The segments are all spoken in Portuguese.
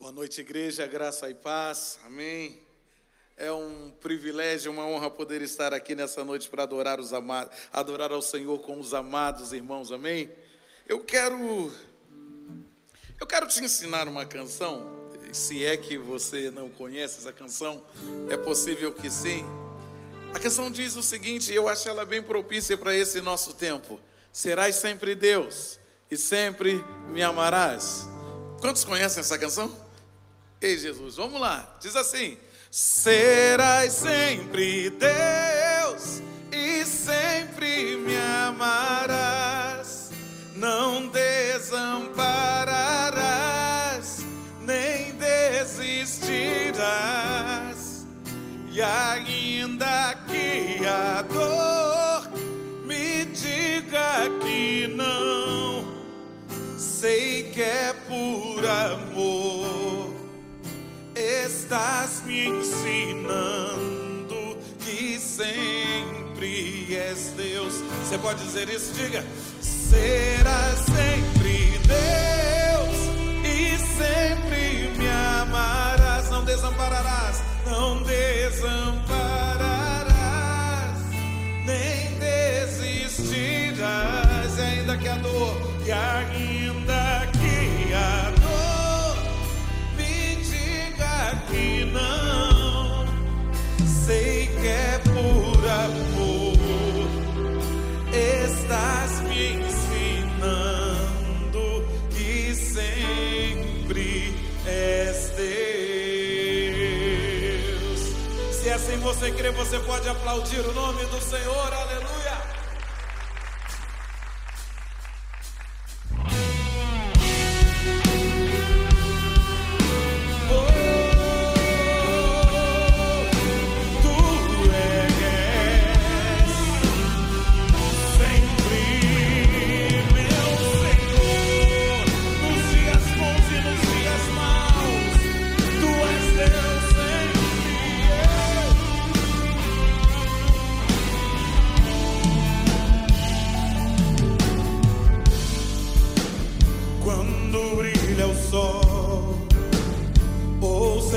Boa noite, igreja, graça e paz, amém. É um privilégio, uma honra poder estar aqui nessa noite para adorar os amados, adorar ao Senhor com os amados irmãos, amém. Eu quero, eu quero te ensinar uma canção, se é que você não conhece essa canção, é possível que sim. A canção diz o seguinte, eu acho ela bem propícia para esse nosso tempo: Serás sempre Deus e sempre me amarás. Quantos conhecem essa canção? Ei, Jesus, vamos lá. Diz assim: Serás sempre Deus e sempre me amarás, não desampararás, nem desistirás. E ainda que a dor me diga que não, sei que é por amor estás me ensinando que sempre és Deus. Você pode dizer isso? Diga: serás sempre Deus e sempre me amarás. Não desampararás, não desampararás, nem desistirás. E ainda que a dor, e ainda não. Sei que é por amor, estás me ensinando que sempre és Deus. Se é assim você crê, você pode aplaudir o nome do Senhor, aleluia.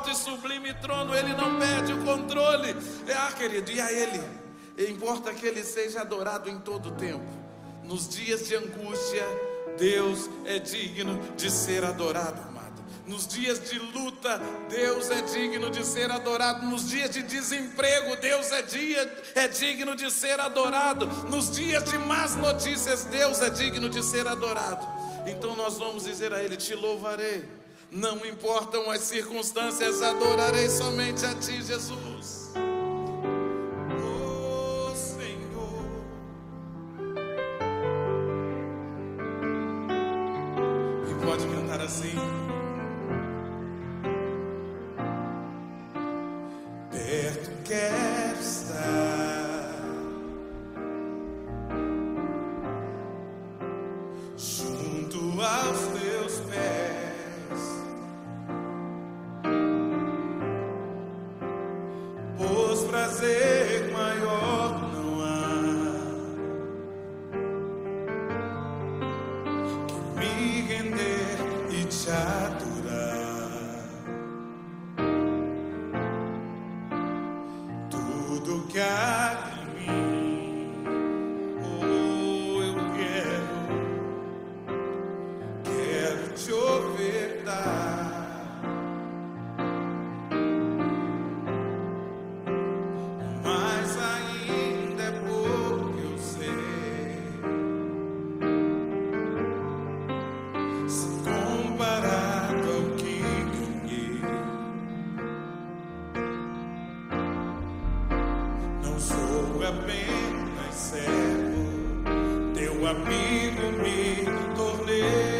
alto e sublime trono. Ele não perde o controle. É, ah, querido, e a Ele? Importa que Ele seja adorado em todo tempo. Nos dias de angústia, Deus é digno de ser adorado, amado. Nos dias de luta, Deus é digno de ser adorado. Nos dias de desemprego, Deus é, dia, é digno de ser adorado. Nos dias de más notícias, Deus é digno de ser adorado. Então nós vamos dizer a Ele: Te louvarei. Não importam as circunstâncias, adorarei somente a Ti, Jesus. Apenas servo, teu amigo me tornei.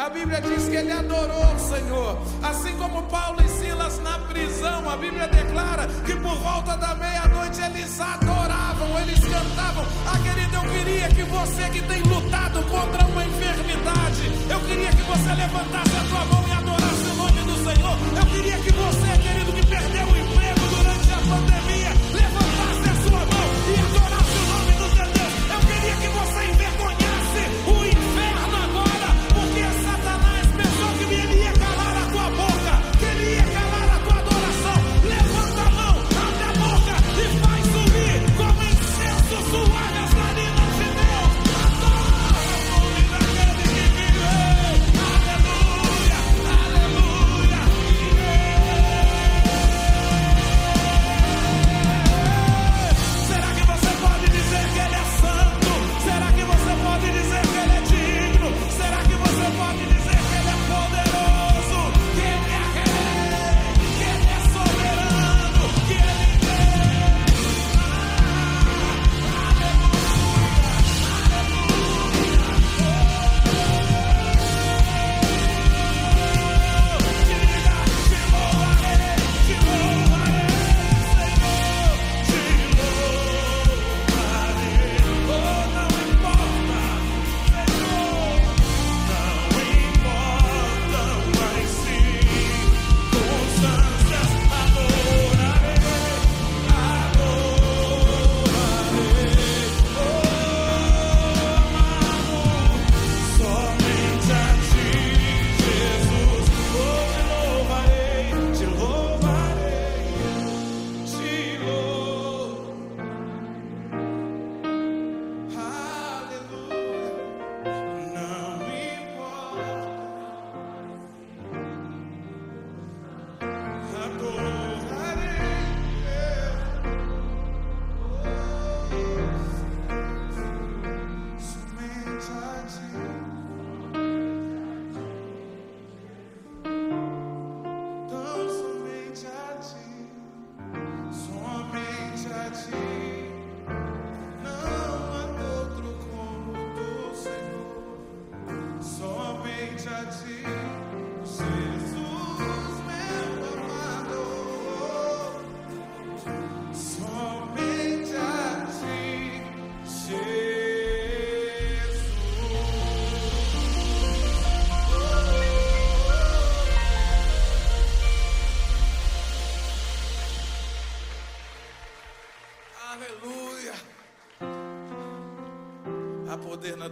a Bíblia diz que ele adorou o Senhor. Assim como Paulo e Silas na prisão, a Bíblia declara que por volta da meia-noite eles adoravam, eles cantavam. Ah, querido, eu queria que você que tem lutado contra uma enfermidade, eu queria que você levantasse a tua mão e adorasse o nome do Senhor. Eu queria que você, querido, que perdeu o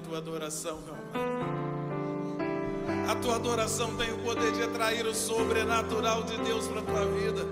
tua adoração, meu amado. A tua adoração tem o poder de atrair o sobrenatural de Deus para a tua vida.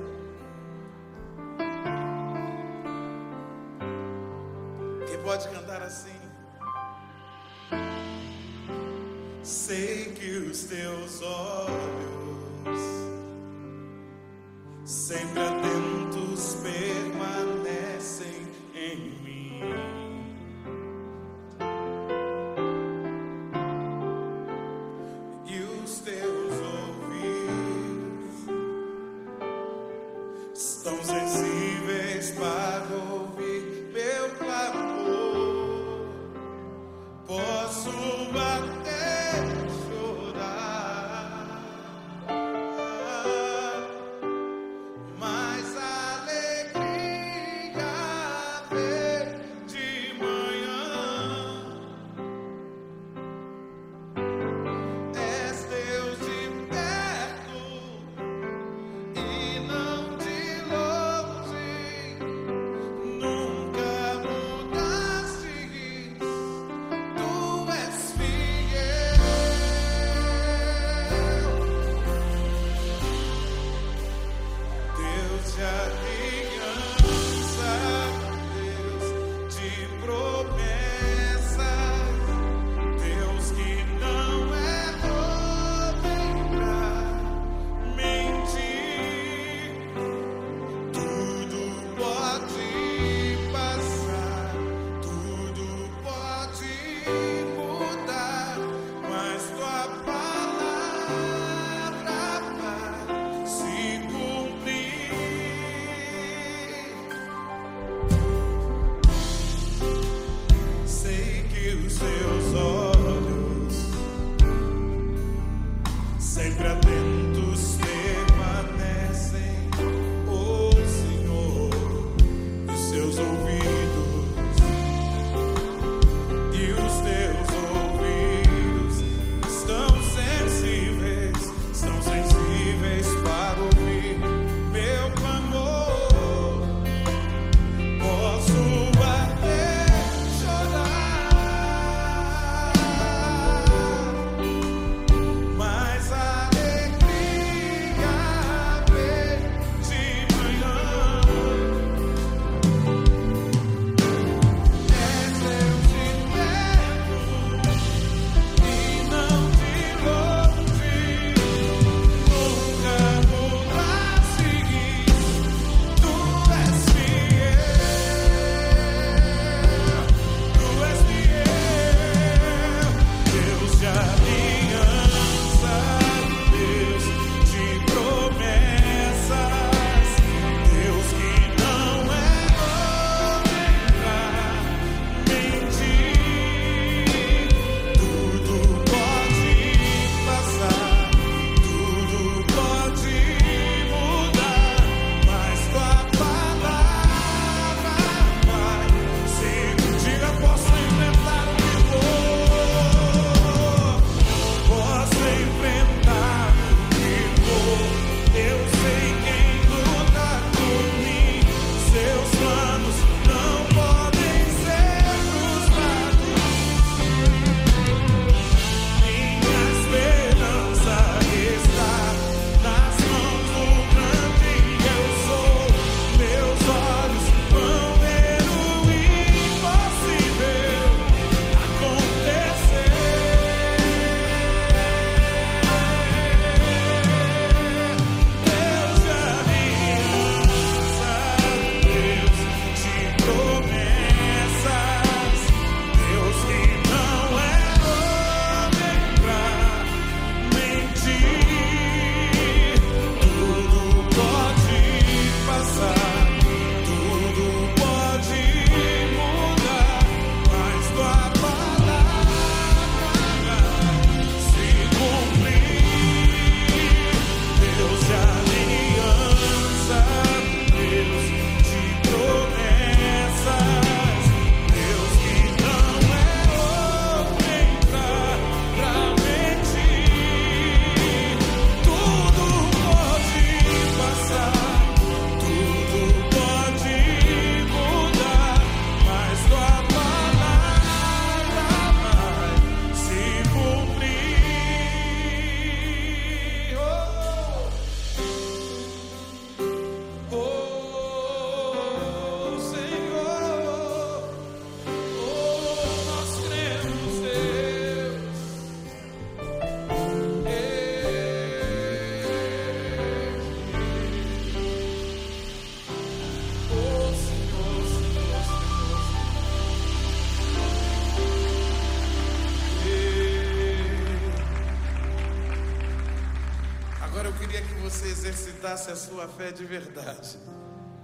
Exercitasse a sua fé de verdade.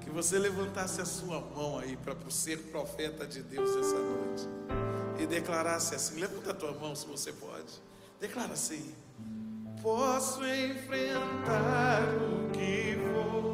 Que você levantasse a sua mão aí para ser profeta de Deus essa noite. E declarasse assim: levanta a tua mão se você pode. Declara assim: Posso enfrentar o que for,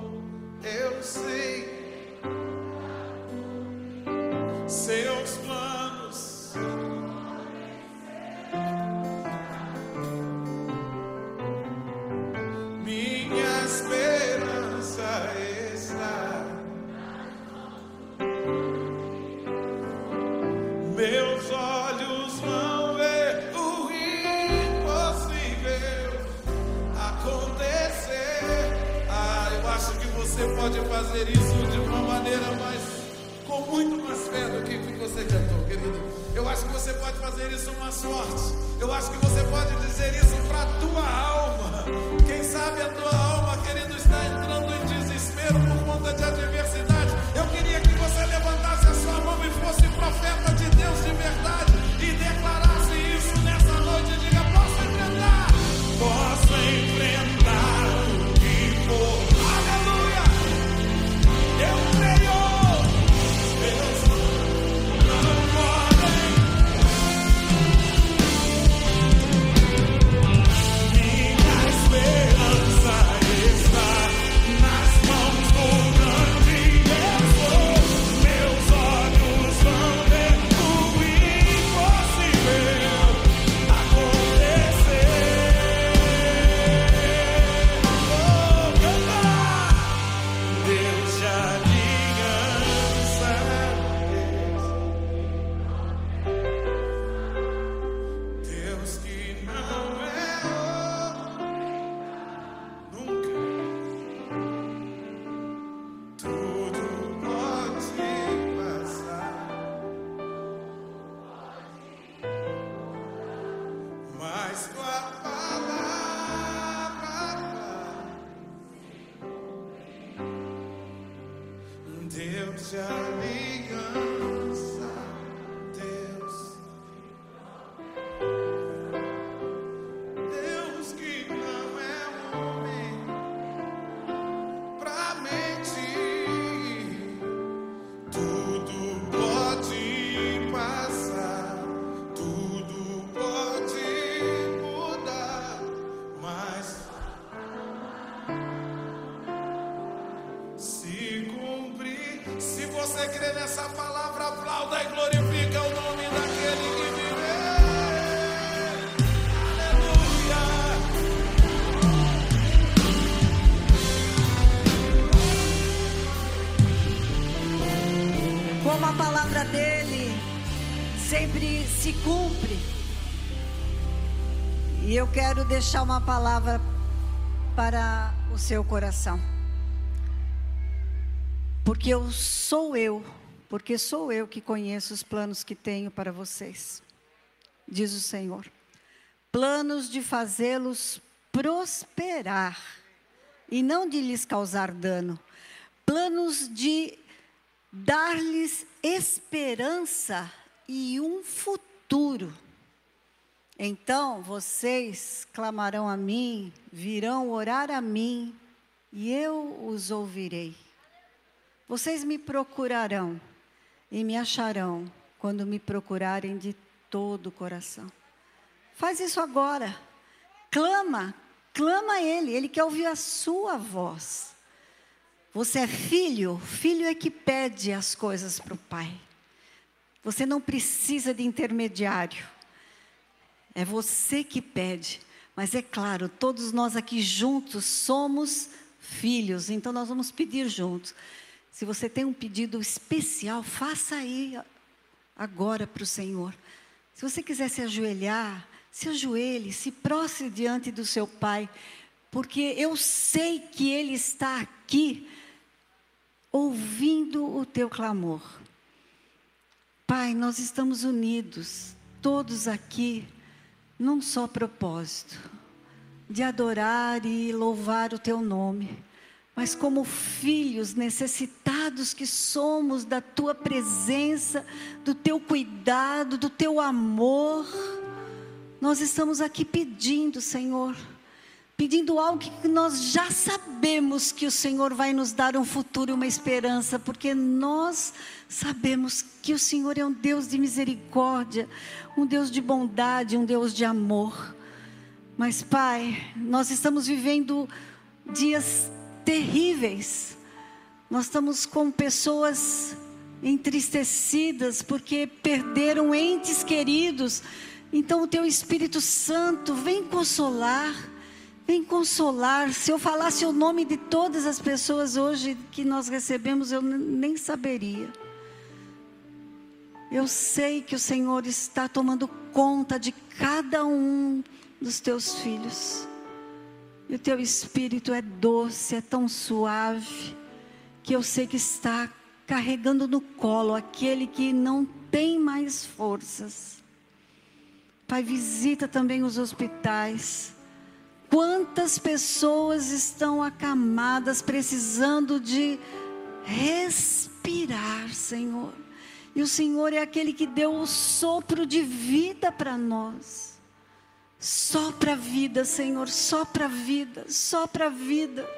sempre se cumpre. E eu quero deixar uma palavra para o seu coração. Porque eu sou eu, porque sou eu que conheço os planos que tenho para vocês, diz o Senhor. Planos de fazê-los prosperar e não de lhes causar dano. Planos de dar-lhes esperança e um futuro. Então vocês clamarão a mim, virão orar a mim, e eu os ouvirei. Vocês me procurarão e me acharão quando me procurarem de todo o coração. Faz isso agora. Clama, clama a Ele, Ele quer ouvir a sua voz. Você é filho, filho é que pede as coisas para o pai. Você não precisa de intermediário. É você que pede. Mas é claro, todos nós aqui juntos somos filhos, então nós vamos pedir juntos. Se você tem um pedido especial, faça aí agora para o Senhor. Se você quiser se ajoelhar, se ajoelhe, se prostre diante do seu Pai, porque eu sei que Ele está aqui ouvindo o teu clamor. Pai, nós estamos unidos, todos aqui, num só propósito, de adorar e louvar o teu nome. Mas como filhos necessitados que somos da tua presença, do teu cuidado, do teu amor, nós estamos aqui pedindo, Senhor, pedindo algo que nós já sabemos que o Senhor vai nos dar um futuro uma esperança, porque nós sabemos que o Senhor é um Deus de misericórdia, um Deus de bondade, um Deus de amor. Mas, Pai, nós estamos vivendo dias terríveis. Nós estamos com pessoas entristecidas porque perderam entes queridos. Então, o Teu Espírito Santo vem consolar Vem consolar. Se eu falasse o nome de todas as pessoas hoje que nós recebemos, eu nem saberia. Eu sei que o Senhor está tomando conta de cada um dos teus filhos. E o teu espírito é doce, é tão suave, que eu sei que está carregando no colo aquele que não tem mais forças. Pai, visita também os hospitais. Quantas pessoas estão acamadas, precisando de respirar, Senhor. E o Senhor é aquele que deu o sopro de vida para nós. Sopra a vida, Senhor, sopra a vida, sopra a vida.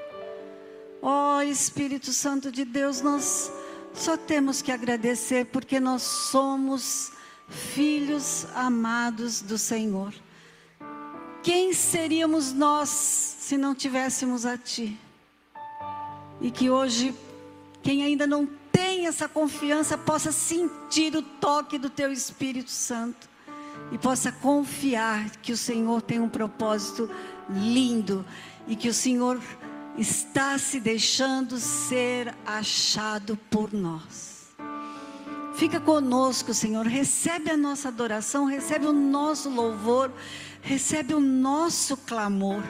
Ó oh, Espírito Santo de Deus, nós só temos que agradecer porque nós somos filhos amados do Senhor. Quem seríamos nós se não tivéssemos a Ti? E que hoje, quem ainda não tem essa confiança, possa sentir o toque do Teu Espírito Santo e possa confiar que o Senhor tem um propósito lindo e que o Senhor está se deixando ser achado por nós. Fica conosco, Senhor, recebe a nossa adoração, recebe o nosso louvor recebe o nosso clamor,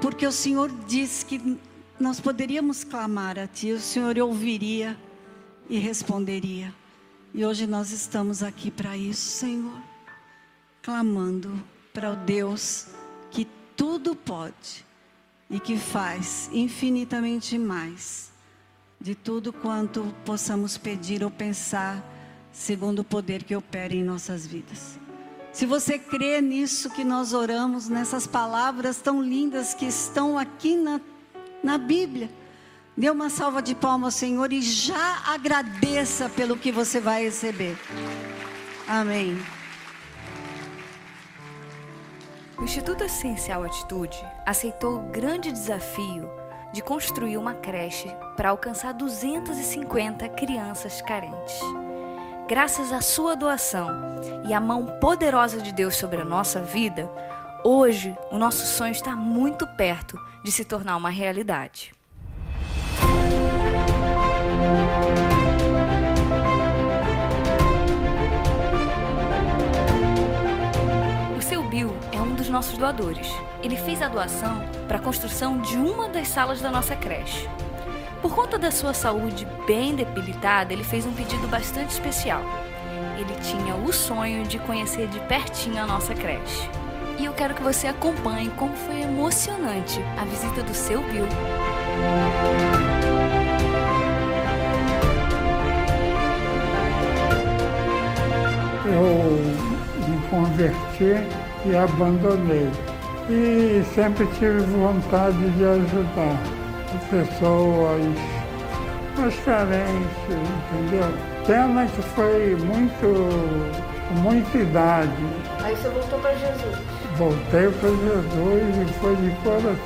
porque o Senhor disse que nós poderíamos clamar a Ti, o Senhor ouviria e responderia. E hoje nós estamos aqui para isso, Senhor, clamando para o Deus que tudo pode e que faz infinitamente mais de tudo quanto possamos pedir ou pensar, segundo o poder que opera em nossas vidas. Se você crê nisso que nós oramos, nessas palavras tão lindas que estão aqui na, na Bíblia, dê uma salva de palmas Senhor e já agradeça pelo que você vai receber. Amém. O Instituto Essencial Atitude aceitou o grande desafio de construir uma creche para alcançar 250 crianças carentes. Graças à sua doação e à mão poderosa de Deus sobre a nossa vida, hoje o nosso sonho está muito perto de se tornar uma realidade. O seu Bill é um dos nossos doadores. Ele fez a doação para a construção de uma das salas da nossa creche. Por conta da sua saúde bem debilitada, ele fez um pedido bastante especial. Ele tinha o sonho de conhecer de pertinho a nossa creche. E eu quero que você acompanhe como foi emocionante a visita do seu Bill. Eu me converti e abandonei. E sempre tive vontade de ajudar pessoas mais carentes, entendeu? Pena que foi muito, muita idade. Aí você voltou para Jesus? Voltei para Jesus e foi de coração.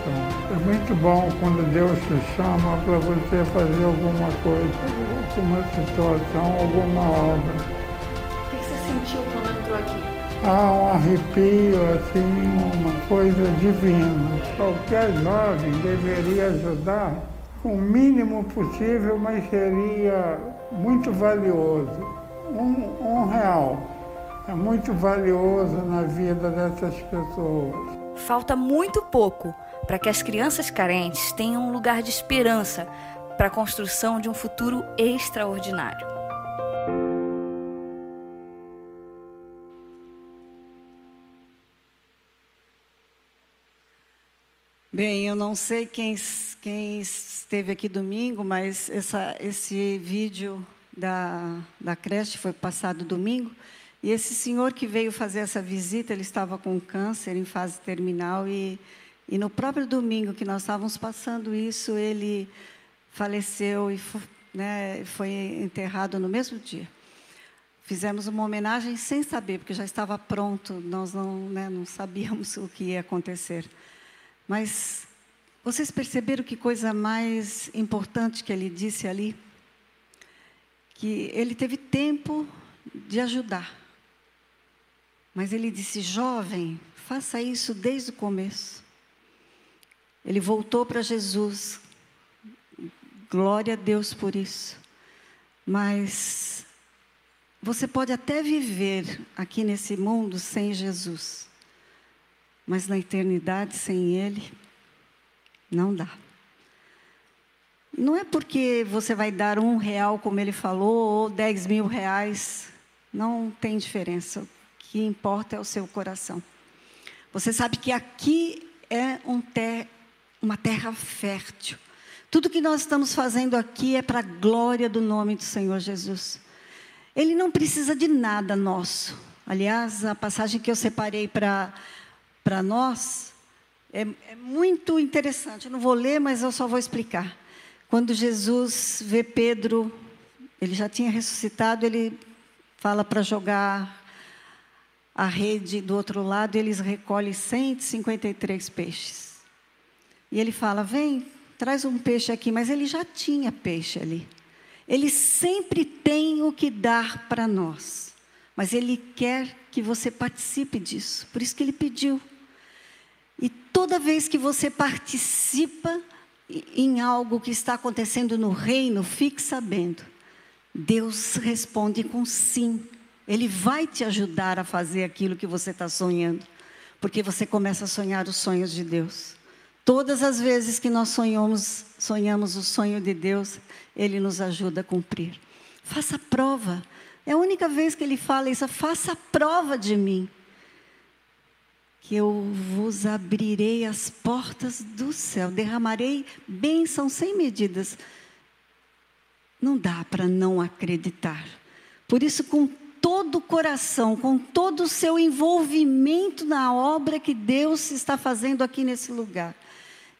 É muito bom quando Deus te chama para você fazer alguma coisa, alguma situação, alguma obra. Há um arrepio, assim, uma coisa divina. Qualquer jovem deveria ajudar o mínimo possível, mas seria muito valioso. Um, um real é muito valioso na vida dessas pessoas. Falta muito pouco para que as crianças carentes tenham um lugar de esperança para a construção de um futuro extraordinário. Bem, eu não sei quem, quem esteve aqui domingo, mas essa, esse vídeo da, da creche foi passado domingo. E esse senhor que veio fazer essa visita, ele estava com câncer em fase terminal e E no próprio domingo que nós estávamos passando isso, ele faleceu e né, foi enterrado no mesmo dia. Fizemos uma homenagem sem saber, porque já estava pronto, nós não, né, não sabíamos o que ia acontecer. Mas vocês perceberam que coisa mais importante que ele disse ali? Que ele teve tempo de ajudar. Mas ele disse: jovem, faça isso desde o começo. Ele voltou para Jesus. Glória a Deus por isso. Mas você pode até viver aqui nesse mundo sem Jesus, mas na eternidade sem Ele, não dá. Não é porque você vai dar um real, como ele falou, ou dez mil reais, não tem diferença. O que importa é o seu coração. Você sabe que aqui é um ter, uma terra fértil. Tudo que nós estamos fazendo aqui é para a glória do nome do Senhor Jesus. Ele não precisa de nada nosso. Aliás, a passagem que eu separei para nós é, é muito interessante. Eu não vou ler, mas eu só vou explicar. Quando Jesus vê Pedro, ele já tinha ressuscitado, ele fala para jogar a rede do outro lado, e eles recolhem 153 peixes. E ele fala: Vem, traz um peixe aqui, mas ele já tinha peixe ali. Ele sempre tem o que dar para nós, mas Ele quer que você participe disso, por isso que Ele pediu. E toda vez que você participa em algo que está acontecendo no reino, fique sabendo, Deus responde com sim. Ele vai te ajudar a fazer aquilo que você está sonhando, porque você começa a sonhar os sonhos de Deus. Todas as vezes que nós sonhamos, sonhamos o sonho de Deus, Ele nos ajuda a cumprir. Faça prova. É a única vez que Ele fala isso, faça prova de mim. Que eu vos abrirei as portas do céu, derramarei bênção sem medidas. Não dá para não acreditar. Por isso, com todo o coração, com todo o seu envolvimento na obra que Deus está fazendo aqui nesse lugar,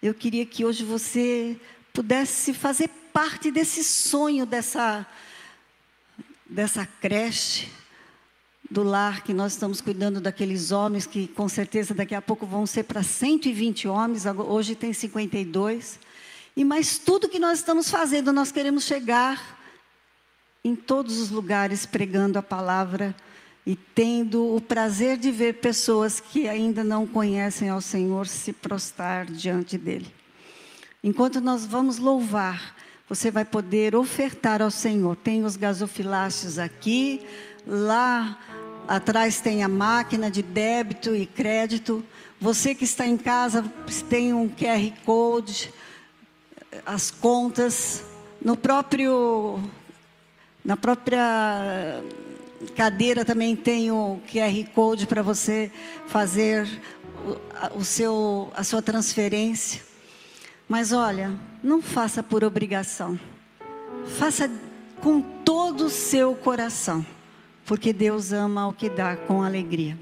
eu queria que hoje você pudesse fazer parte desse sonho, dessa, dessa creche, do lar que nós estamos cuidando daqueles homens que com certeza daqui a pouco vão ser para 120 homens, hoje tem 52. E mais tudo que nós estamos fazendo, nós queremos chegar em todos os lugares pregando a palavra e tendo o prazer de ver pessoas que ainda não conhecem ao Senhor se prostrar diante dele. Enquanto nós vamos louvar, você vai poder ofertar ao Senhor. Tem os gasofiláceos aqui, lá atrás tem a máquina de débito e crédito. Você que está em casa tem um QR Code, as contas no próprio na própria cadeira também tem o QR Code para você fazer o, o seu, a sua transferência. Mas olha, não faça por obrigação. Faça com todo o seu coração, porque Deus ama o que dá com alegria.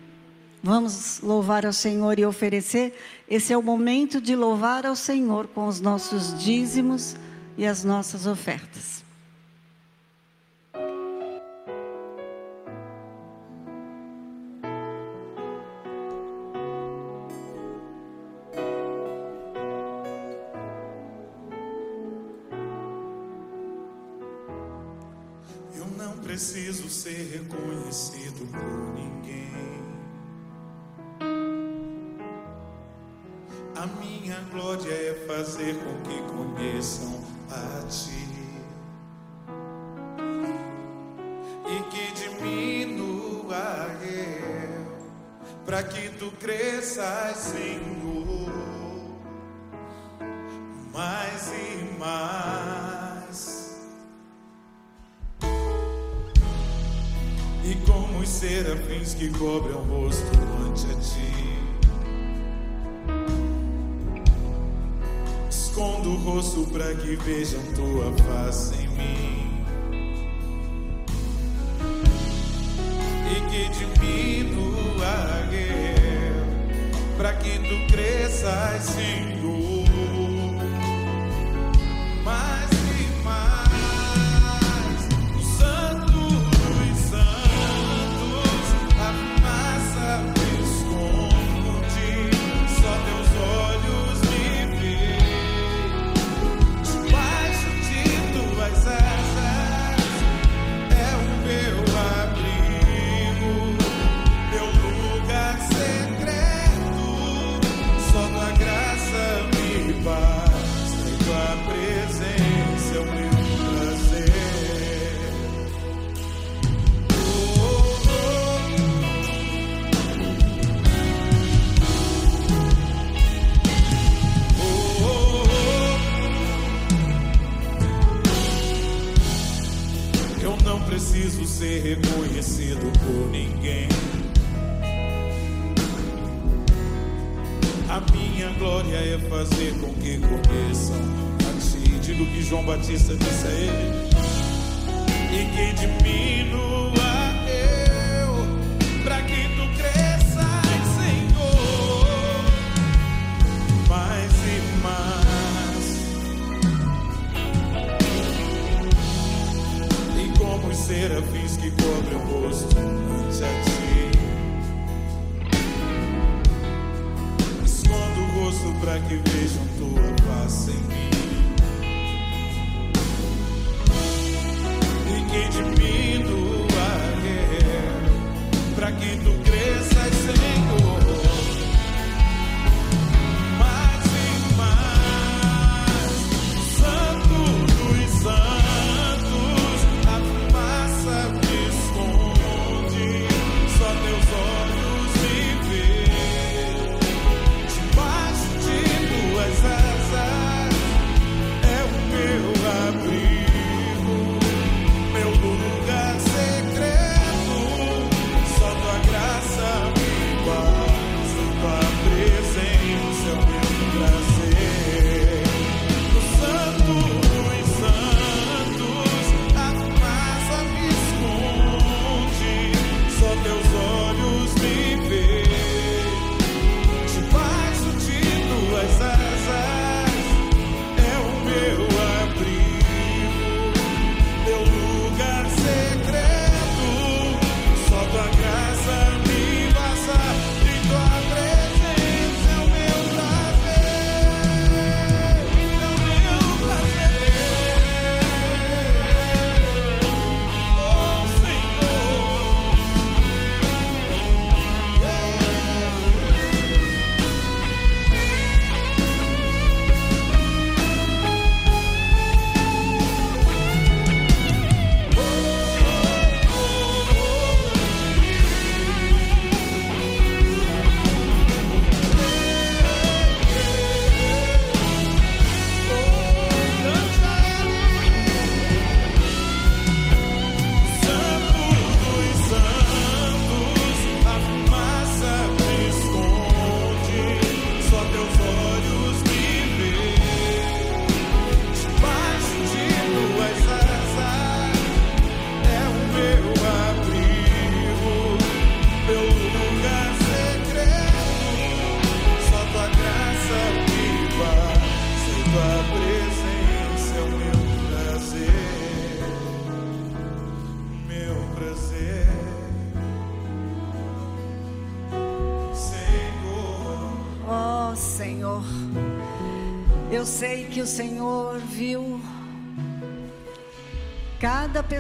Vamos louvar ao Senhor e oferecer. Esse é o momento de louvar ao Senhor com os nossos dízimos e as nossas ofertas. Preciso ser reconhecido por ninguém. A minha glória é fazer com que conheçam a Ti. E que diminua eu, para que Tu cresças, Senhor, serafins que cobrem o rosto ante a ti. Escondo o rosto para que vejam tua face em mim. E que diminua a guerra, para que tu cresças em mim. sister to say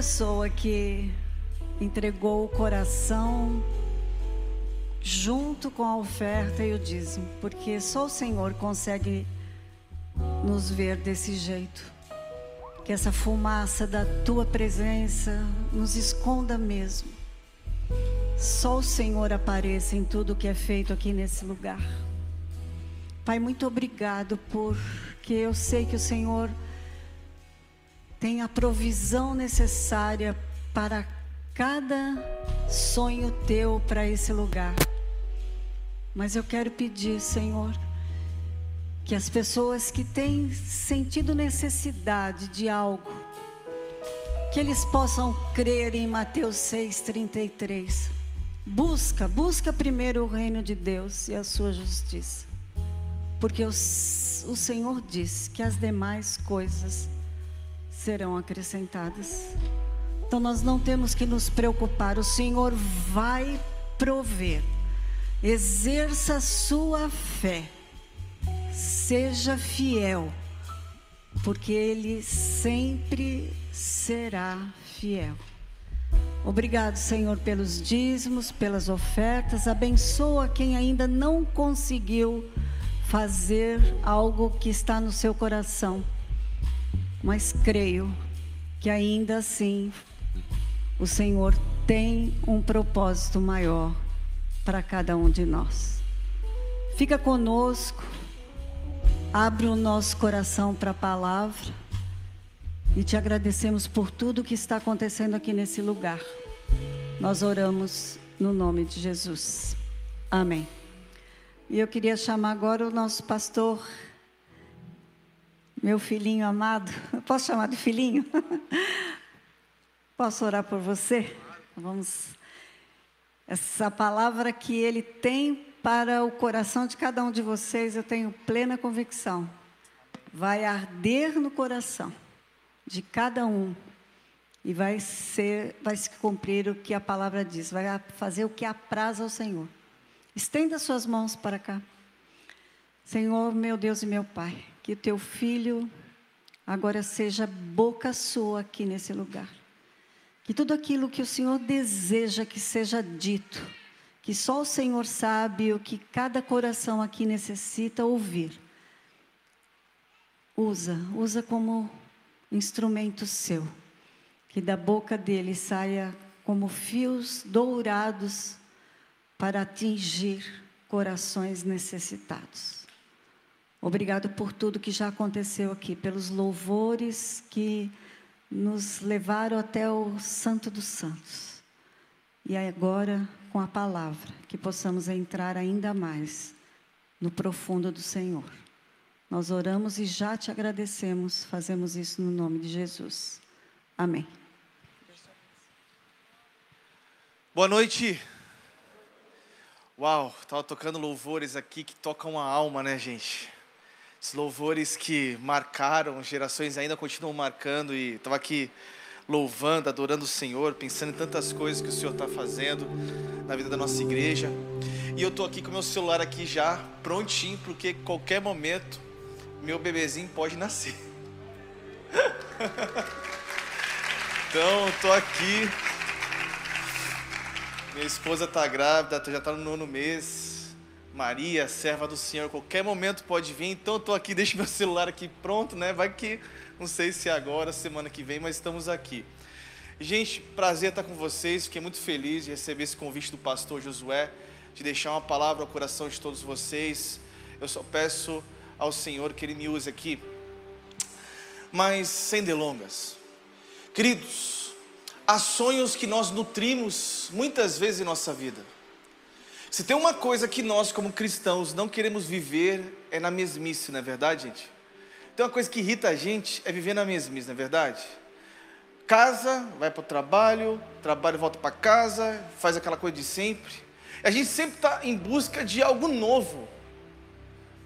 pessoa que entregou o coração junto com a oferta e o dízimo, porque só o Senhor consegue nos ver desse jeito. Que essa fumaça da tua presença nos esconda mesmo. Só o Senhor apareça em tudo que é feito aqui nesse lugar. Pai, muito obrigado porque eu sei que o Senhor tem a provisão necessária para cada sonho teu para esse lugar. Mas eu quero pedir, Senhor, que as pessoas que têm sentido necessidade de algo, que eles possam crer em Mateus 6:33. Busca, busca primeiro o reino de Deus e a sua justiça. Porque o, o Senhor diz que as demais coisas serão acrescentadas. Então nós não temos que nos preocupar, o Senhor vai prover. Exerça sua fé. Seja fiel, porque ele sempre será fiel. Obrigado, Senhor, pelos dízimos, pelas ofertas. Abençoa quem ainda não conseguiu fazer algo que está no seu coração. Mas creio que ainda assim o Senhor tem um propósito maior para cada um de nós. Fica conosco, abre o nosso coração para a palavra e te agradecemos por tudo que está acontecendo aqui nesse lugar. Nós oramos no nome de Jesus. Amém. E eu queria chamar agora o nosso pastor, meu filhinho amado. Posso chamar de filhinho? Posso orar por você? Vamos. Essa palavra que ele tem para o coração de cada um de vocês, eu tenho plena convicção. Vai arder no coração de cada um e vai ser, vai se cumprir o que a palavra diz, vai fazer o que apraz ao Senhor. Estenda suas mãos para cá. Senhor, meu Deus e meu Pai, que o teu filho agora seja boca sua aqui nesse lugar. Que tudo aquilo que o Senhor deseja que seja dito, que só o Senhor sabe o que cada coração aqui necessita ouvir. Usa, usa como instrumento seu, que da boca dele saia como fios dourados para atingir corações necessitados. Obrigado por tudo que já aconteceu aqui, pelos louvores que nos levaram até o Santo dos Santos. E agora, com a palavra, que possamos entrar ainda mais no profundo do Senhor. Nós oramos e já te agradecemos, fazemos isso no nome de Jesus. Amém. Boa noite. Uau, estava tocando louvores aqui que tocam a alma, né, gente? Esses louvores que marcaram, gerações ainda continuam marcando e estava aqui louvando, adorando o Senhor, pensando em tantas coisas que o Senhor está fazendo na vida da nossa igreja. E eu estou aqui com meu celular aqui já prontinho, porque qualquer momento meu bebezinho pode nascer. então, estou aqui. Minha esposa está grávida, já está no nono mês. Maria, serva do Senhor, qualquer momento pode vir. Então, estou aqui, deixo meu celular aqui pronto, né? Vai que, não sei se é agora, semana que vem, mas estamos aqui. Gente, prazer estar com vocês. Fiquei muito feliz de receber esse convite do pastor Josué, de deixar uma palavra ao coração de todos vocês. Eu só peço ao Senhor que Ele me use aqui. Mas sem delongas, queridos, há sonhos que nós nutrimos muitas vezes em nossa vida. Se tem uma coisa que nós, como cristãos, não queremos viver, é na mesmice, não é verdade, gente? Tem uma coisa que irrita a gente, é viver na mesmice, não é verdade? Casa, vai para o trabalho, trabalho volta para casa, faz aquela coisa de sempre. A gente sempre está em busca de algo novo.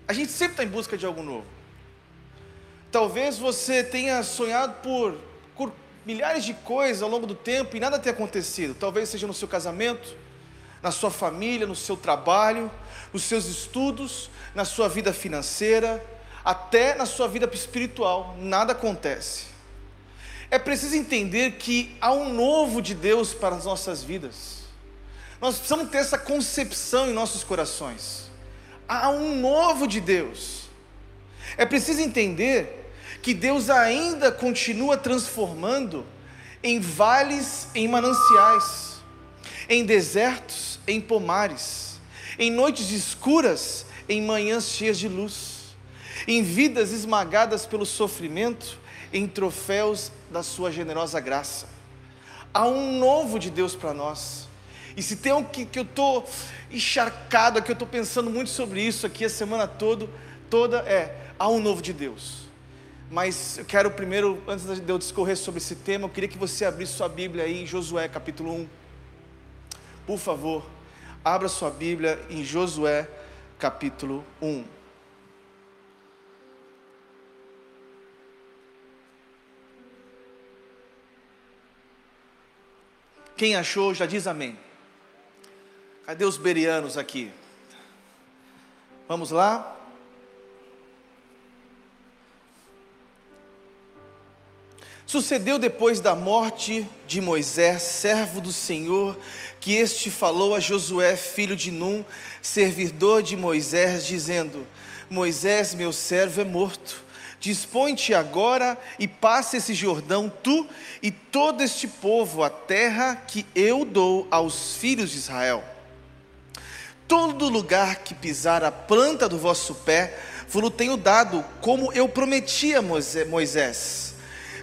A gente sempre está em busca de algo novo. Talvez você tenha sonhado por, por milhares de coisas ao longo do tempo e nada tenha acontecido. Talvez seja no seu casamento, na sua família, no seu trabalho, nos seus estudos, na sua vida financeira, até na sua vida espiritual. Nada acontece. É preciso entender que há um novo de Deus para as nossas vidas. Nós precisamos ter essa concepção em nossos corações há um novo de Deus. É preciso entender que Deus ainda continua transformando em vales, em mananciais, em desertos, em pomares, em noites escuras, em manhãs cheias de luz, em vidas esmagadas pelo sofrimento, em troféus da sua generosa graça. Há um novo de Deus para nós. E se tem algo que, que eu estou encharcado aqui, eu estou pensando muito sobre isso aqui a semana toda, toda é, há um novo de Deus. Mas eu quero primeiro, antes de eu discorrer sobre esse tema, eu queria que você abrisse sua Bíblia aí em Josué capítulo 1. por favor, abra sua Bíblia em Josué capítulo 1. Quem achou já diz amém. Cadê os berianos aqui? Vamos lá? Sucedeu depois da morte de Moisés, servo do Senhor, que este falou a Josué, filho de Num, servidor de Moisés, dizendo: Moisés, meu servo, é morto. Dispõe-te agora e passa esse Jordão, tu e todo este povo, a terra que eu dou aos filhos de Israel. Todo lugar que pisar a planta do vosso pé, vos tenho dado, como eu prometi a Moisés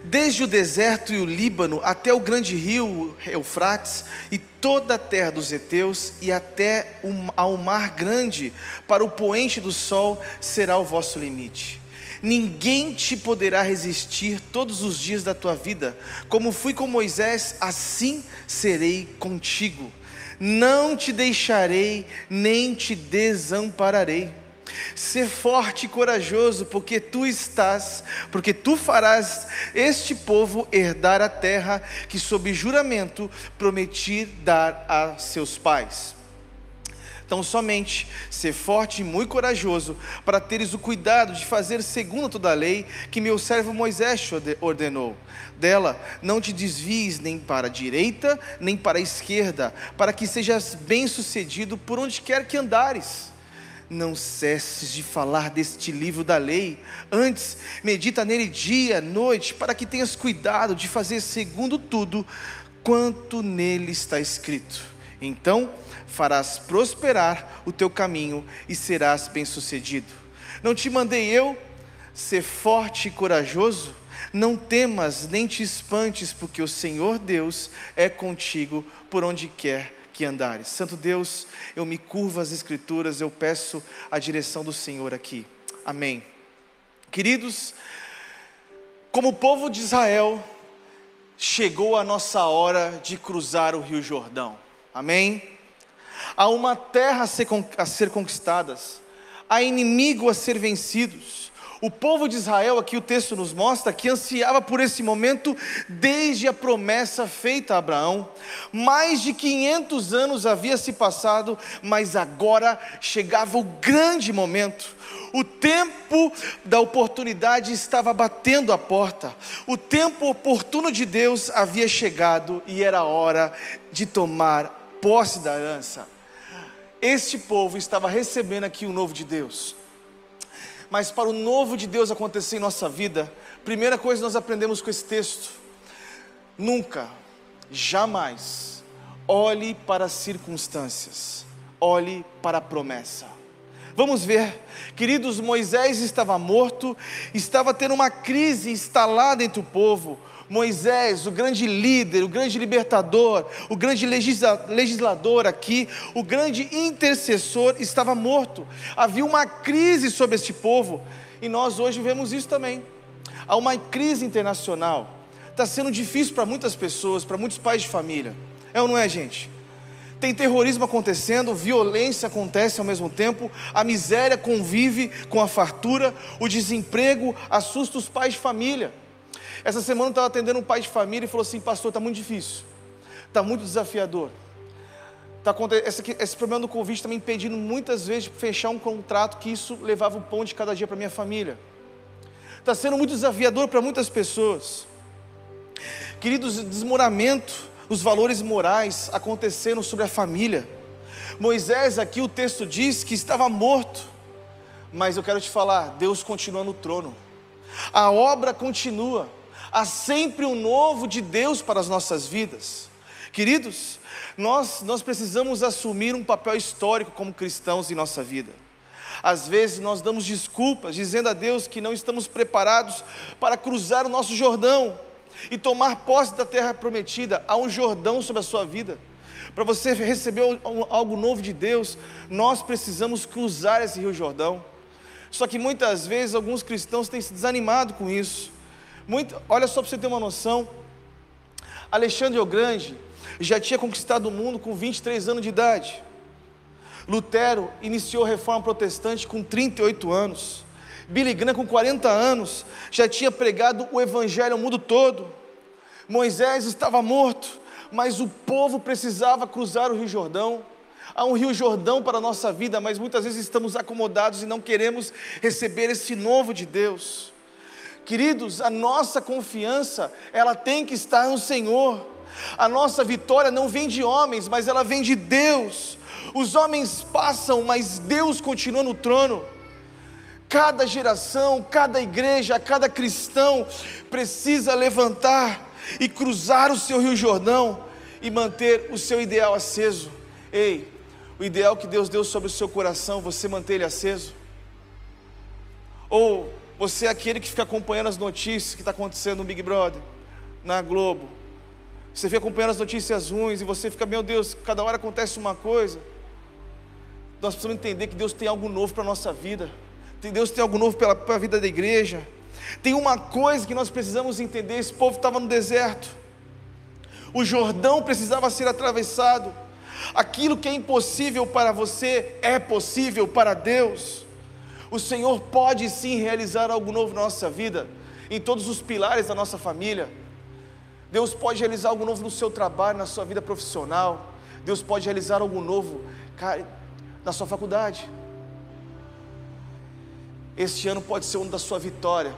desde o deserto e o Líbano até o grande rio Eufrates e toda a terra dos heteus e até ao mar grande, para o poente do sol será o vosso limite. Ninguém te poderá resistir todos os dias da tua vida. Como fui com Moisés, assim serei contigo. Não te deixarei, nem te desampararei. Ser forte e corajoso, porque tu estás, porque tu farás este povo herdar a terra que, sob juramento, prometi dar a seus pais. Então, somente ser forte e muito corajoso, para teres o cuidado de fazer segundo toda a lei que meu servo Moisés ordenou. Dela não te desvies nem para a direita, nem para a esquerda, para que sejas bem-sucedido por onde quer que andares não cesses de falar deste livro da lei, antes medita nele dia, noite, para que tenhas cuidado de fazer segundo tudo quanto nele está escrito. Então farás prosperar o teu caminho e serás bem-sucedido. Não te mandei eu ser forte e corajoso? Não temas nem te espantes, porque o Senhor Deus é contigo por onde quer que andares. Santo Deus, eu me curvo às Escrituras, eu peço a direção do Senhor aqui. Amém. Queridos, como o povo de Israel, chegou a nossa hora de cruzar o Rio Jordão. Amém? Há uma terra a ser, a ser conquistadas, há inimigo a ser vencidos o povo de Israel, aqui o texto nos mostra, que ansiava por esse momento desde a promessa feita a Abraão. Mais de 500 anos havia se passado, mas agora chegava o grande momento. O tempo da oportunidade estava batendo a porta. O tempo oportuno de Deus havia chegado e era hora de tomar posse da herança. Este povo estava recebendo aqui o novo de Deus. Mas para o novo de Deus acontecer em nossa vida, primeira coisa que nós aprendemos com esse texto: nunca, jamais, olhe para as circunstâncias, olhe para a promessa. Vamos ver, queridos, Moisés estava morto, estava tendo uma crise instalada entre o povo, Moisés, o grande líder, o grande libertador, o grande legislador aqui, o grande intercessor, estava morto. Havia uma crise sobre este povo e nós hoje vemos isso também. Há uma crise internacional. Está sendo difícil para muitas pessoas, para muitos pais de família. É ou não é, gente? Tem terrorismo acontecendo, violência acontece ao mesmo tempo, a miséria convive com a fartura, o desemprego assusta os pais de família. Essa semana eu estava atendendo um pai de família e falou assim: Pastor, está muito difícil, está muito desafiador. Tá, esse, esse problema do Covid está me impedindo muitas vezes de fechar um contrato que isso levava o pão de cada dia para minha família. Está sendo muito desafiador para muitas pessoas. Queridos, desmoramento, os valores morais acontecendo sobre a família. Moisés, aqui o texto diz que estava morto, mas eu quero te falar: Deus continua no trono, a obra continua há sempre um novo de Deus para as nossas vidas. Queridos, nós, nós precisamos assumir um papel histórico como cristãos em nossa vida. Às vezes nós damos desculpas, dizendo a Deus que não estamos preparados para cruzar o nosso Jordão e tomar posse da terra prometida. Há um Jordão sobre a sua vida. Para você receber algo novo de Deus, nós precisamos cruzar esse Rio Jordão. Só que muitas vezes alguns cristãos têm se desanimado com isso. Muito, olha só para você ter uma noção. Alexandre o Grande já tinha conquistado o mundo com 23 anos de idade. Lutero iniciou a reforma protestante com 38 anos. Billy Graham, com 40 anos, já tinha pregado o evangelho ao mundo todo. Moisés estava morto, mas o povo precisava cruzar o Rio Jordão. Há um Rio Jordão para a nossa vida, mas muitas vezes estamos acomodados e não queremos receber esse novo de Deus. Queridos, a nossa confiança, ela tem que estar no Senhor. A nossa vitória não vem de homens, mas ela vem de Deus. Os homens passam, mas Deus continua no trono. Cada geração, cada igreja, cada cristão precisa levantar e cruzar o seu Rio Jordão e manter o seu ideal aceso. Ei, o ideal que Deus deu sobre o seu coração, você manter ele aceso? Ou você é aquele que fica acompanhando as notícias que está acontecendo no Big Brother, na Globo? Você fica acompanhando as notícias ruins e você fica, meu Deus, cada hora acontece uma coisa. Nós precisamos entender que Deus tem algo novo para a nossa vida. Deus tem algo novo para a vida da igreja. Tem uma coisa que nós precisamos entender: esse povo estava no deserto, o Jordão precisava ser atravessado. Aquilo que é impossível para você é possível para Deus. O Senhor pode sim realizar algo novo na nossa vida, em todos os pilares da nossa família. Deus pode realizar algo novo no seu trabalho, na sua vida profissional. Deus pode realizar algo novo na sua faculdade. Este ano pode ser o ano da sua vitória.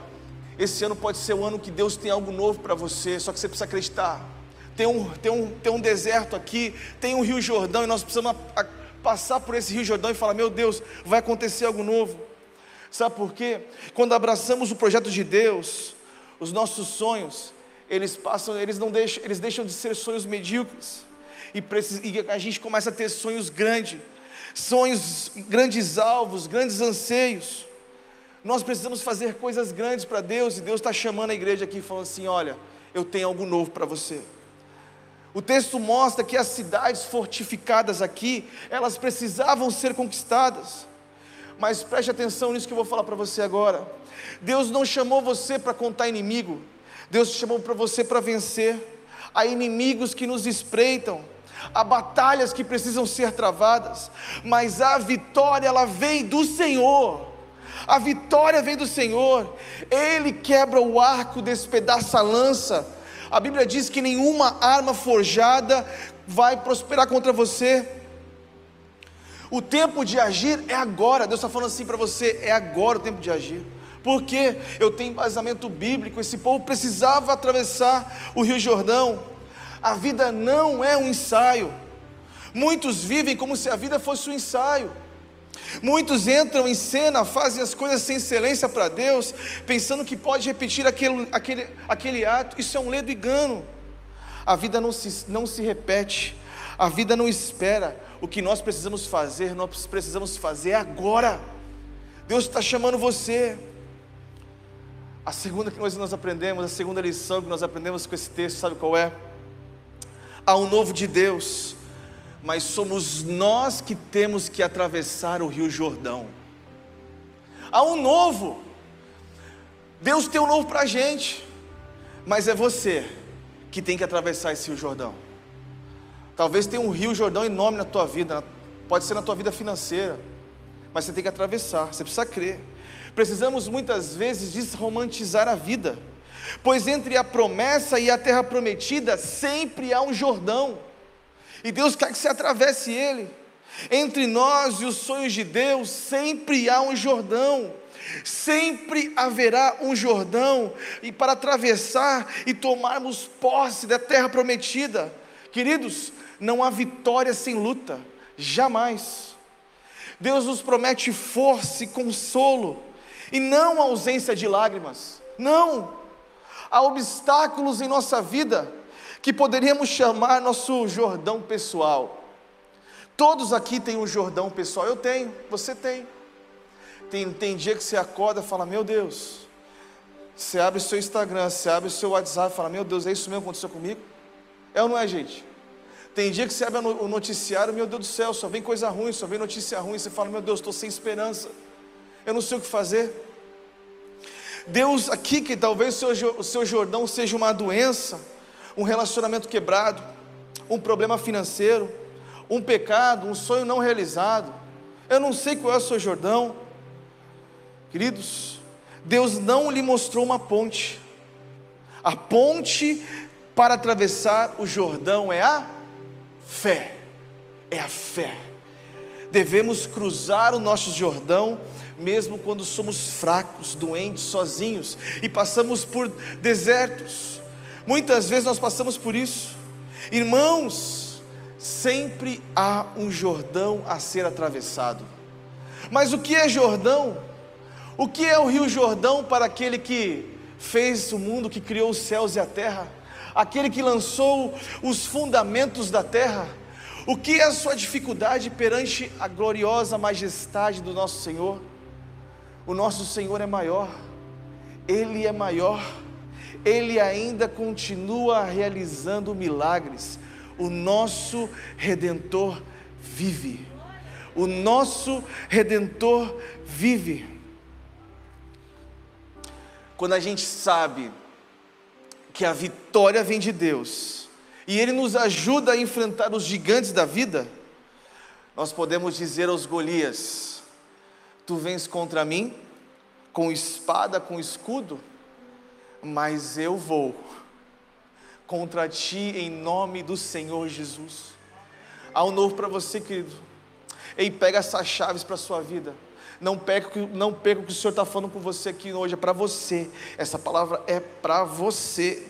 Esse ano pode ser o ano que Deus tem algo novo para você, só que você precisa acreditar. Tem um, tem, um, tem um deserto aqui, tem um Rio Jordão, e nós precisamos a, a, passar por esse Rio Jordão e falar: Meu Deus, vai acontecer algo novo. Sabe por quê? Quando abraçamos o projeto de Deus, os nossos sonhos, eles passam, eles não deixam, eles deixam de ser sonhos medíocres. E, e a gente começa a ter sonhos grandes, sonhos, grandes alvos, grandes anseios. Nós precisamos fazer coisas grandes para Deus e Deus está chamando a igreja aqui falando assim: olha, eu tenho algo novo para você. O texto mostra que as cidades fortificadas aqui, elas precisavam ser conquistadas. Mas preste atenção nisso que eu vou falar para você agora. Deus não chamou você para contar inimigo, Deus chamou para você para vencer. Há inimigos que nos espreitam, há batalhas que precisam ser travadas, mas a vitória ela vem do Senhor. A vitória vem do Senhor. Ele quebra o arco, despedaça a lança. A Bíblia diz que nenhuma arma forjada vai prosperar contra você. O tempo de agir é agora. Deus está falando assim para você: é agora o tempo de agir. Porque eu tenho embasamento bíblico. Esse povo precisava atravessar o Rio Jordão. A vida não é um ensaio. Muitos vivem como se a vida fosse um ensaio. Muitos entram em cena, fazem as coisas sem excelência para Deus, pensando que pode repetir aquele, aquele, aquele ato. Isso é um ledo engano. A vida não se, não se repete, a vida não espera. O que nós precisamos fazer, nós precisamos fazer agora. Deus está chamando você. A segunda que nós, nós aprendemos, a segunda lição que nós aprendemos com esse texto, sabe qual é? Há um novo de Deus mas somos nós que temos que atravessar o Rio Jordão. Há um novo, Deus tem um novo para a gente, mas é você que tem que atravessar esse Rio Jordão. Talvez tenha um Rio Jordão enorme na tua vida, pode ser na tua vida financeira, mas você tem que atravessar, você precisa crer. Precisamos muitas vezes desromantizar a vida, pois entre a promessa e a terra prometida sempre há um Jordão. E Deus quer que você atravesse ele. Entre nós e os sonhos de Deus sempre há um Jordão. Sempre haverá um Jordão e para atravessar e tomarmos posse da terra prometida. Queridos, não há vitória sem luta, jamais. Deus nos promete força e consolo, e não ausência de lágrimas. Não. Há obstáculos em nossa vida, que poderíamos chamar nosso Jordão pessoal. Todos aqui têm um Jordão pessoal. Eu tenho, você tem. Tem, tem dia que você acorda e fala: Meu Deus. Você abre o seu Instagram, você abre o seu WhatsApp e fala: Meu Deus, é isso mesmo que aconteceu comigo? É ou não é, gente? Tem dia que você abre o noticiário, meu Deus do céu, só vem coisa ruim, só vem notícia ruim. Você fala: Meu Deus, estou sem esperança. Eu não sei o que fazer. Deus, aqui que talvez o seu, o seu Jordão seja uma doença um relacionamento quebrado, um problema financeiro, um pecado, um sonho não realizado. Eu não sei qual é o seu Jordão. Queridos, Deus não lhe mostrou uma ponte. A ponte para atravessar o Jordão é a fé. É a fé. Devemos cruzar o nosso Jordão mesmo quando somos fracos, doentes, sozinhos e passamos por desertos. Muitas vezes nós passamos por isso. Irmãos, sempre há um Jordão a ser atravessado. Mas o que é Jordão? O que é o Rio Jordão para aquele que fez o mundo, que criou os céus e a terra? Aquele que lançou os fundamentos da terra? O que é a sua dificuldade perante a gloriosa majestade do nosso Senhor? O nosso Senhor é maior, Ele é maior, Ele ainda continua realizando milagres. O nosso Redentor vive, o nosso Redentor vive. Quando a gente sabe que a vitória vem de Deus e Ele nos ajuda a enfrentar os gigantes da vida, nós podemos dizer aos Golias: Tu vens contra mim com espada, com escudo, mas eu vou contra ti em nome do Senhor Jesus. Há um novo para você, querido. Ei, pega essas chaves para a sua vida. Não pega, não pega o que o Senhor está falando com você aqui hoje, é para você. Essa palavra é para você.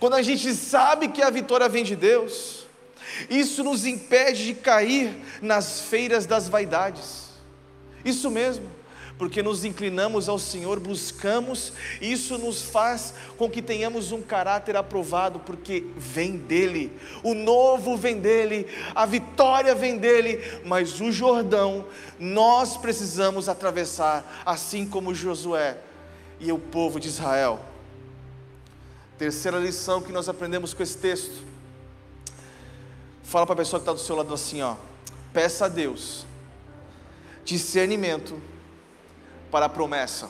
Quando a gente sabe que a vitória vem de Deus, isso nos impede de cair nas feiras das vaidades. Isso mesmo, porque nos inclinamos ao Senhor, buscamos, isso nos faz com que tenhamos um caráter aprovado, porque vem dEle, o novo vem dEle, a vitória vem dEle, mas o Jordão nós precisamos atravessar, assim como Josué e o povo de Israel. Terceira lição que nós aprendemos com esse texto. Fala para a pessoa que está do seu lado assim, ó. Peça a Deus discernimento para a promessa.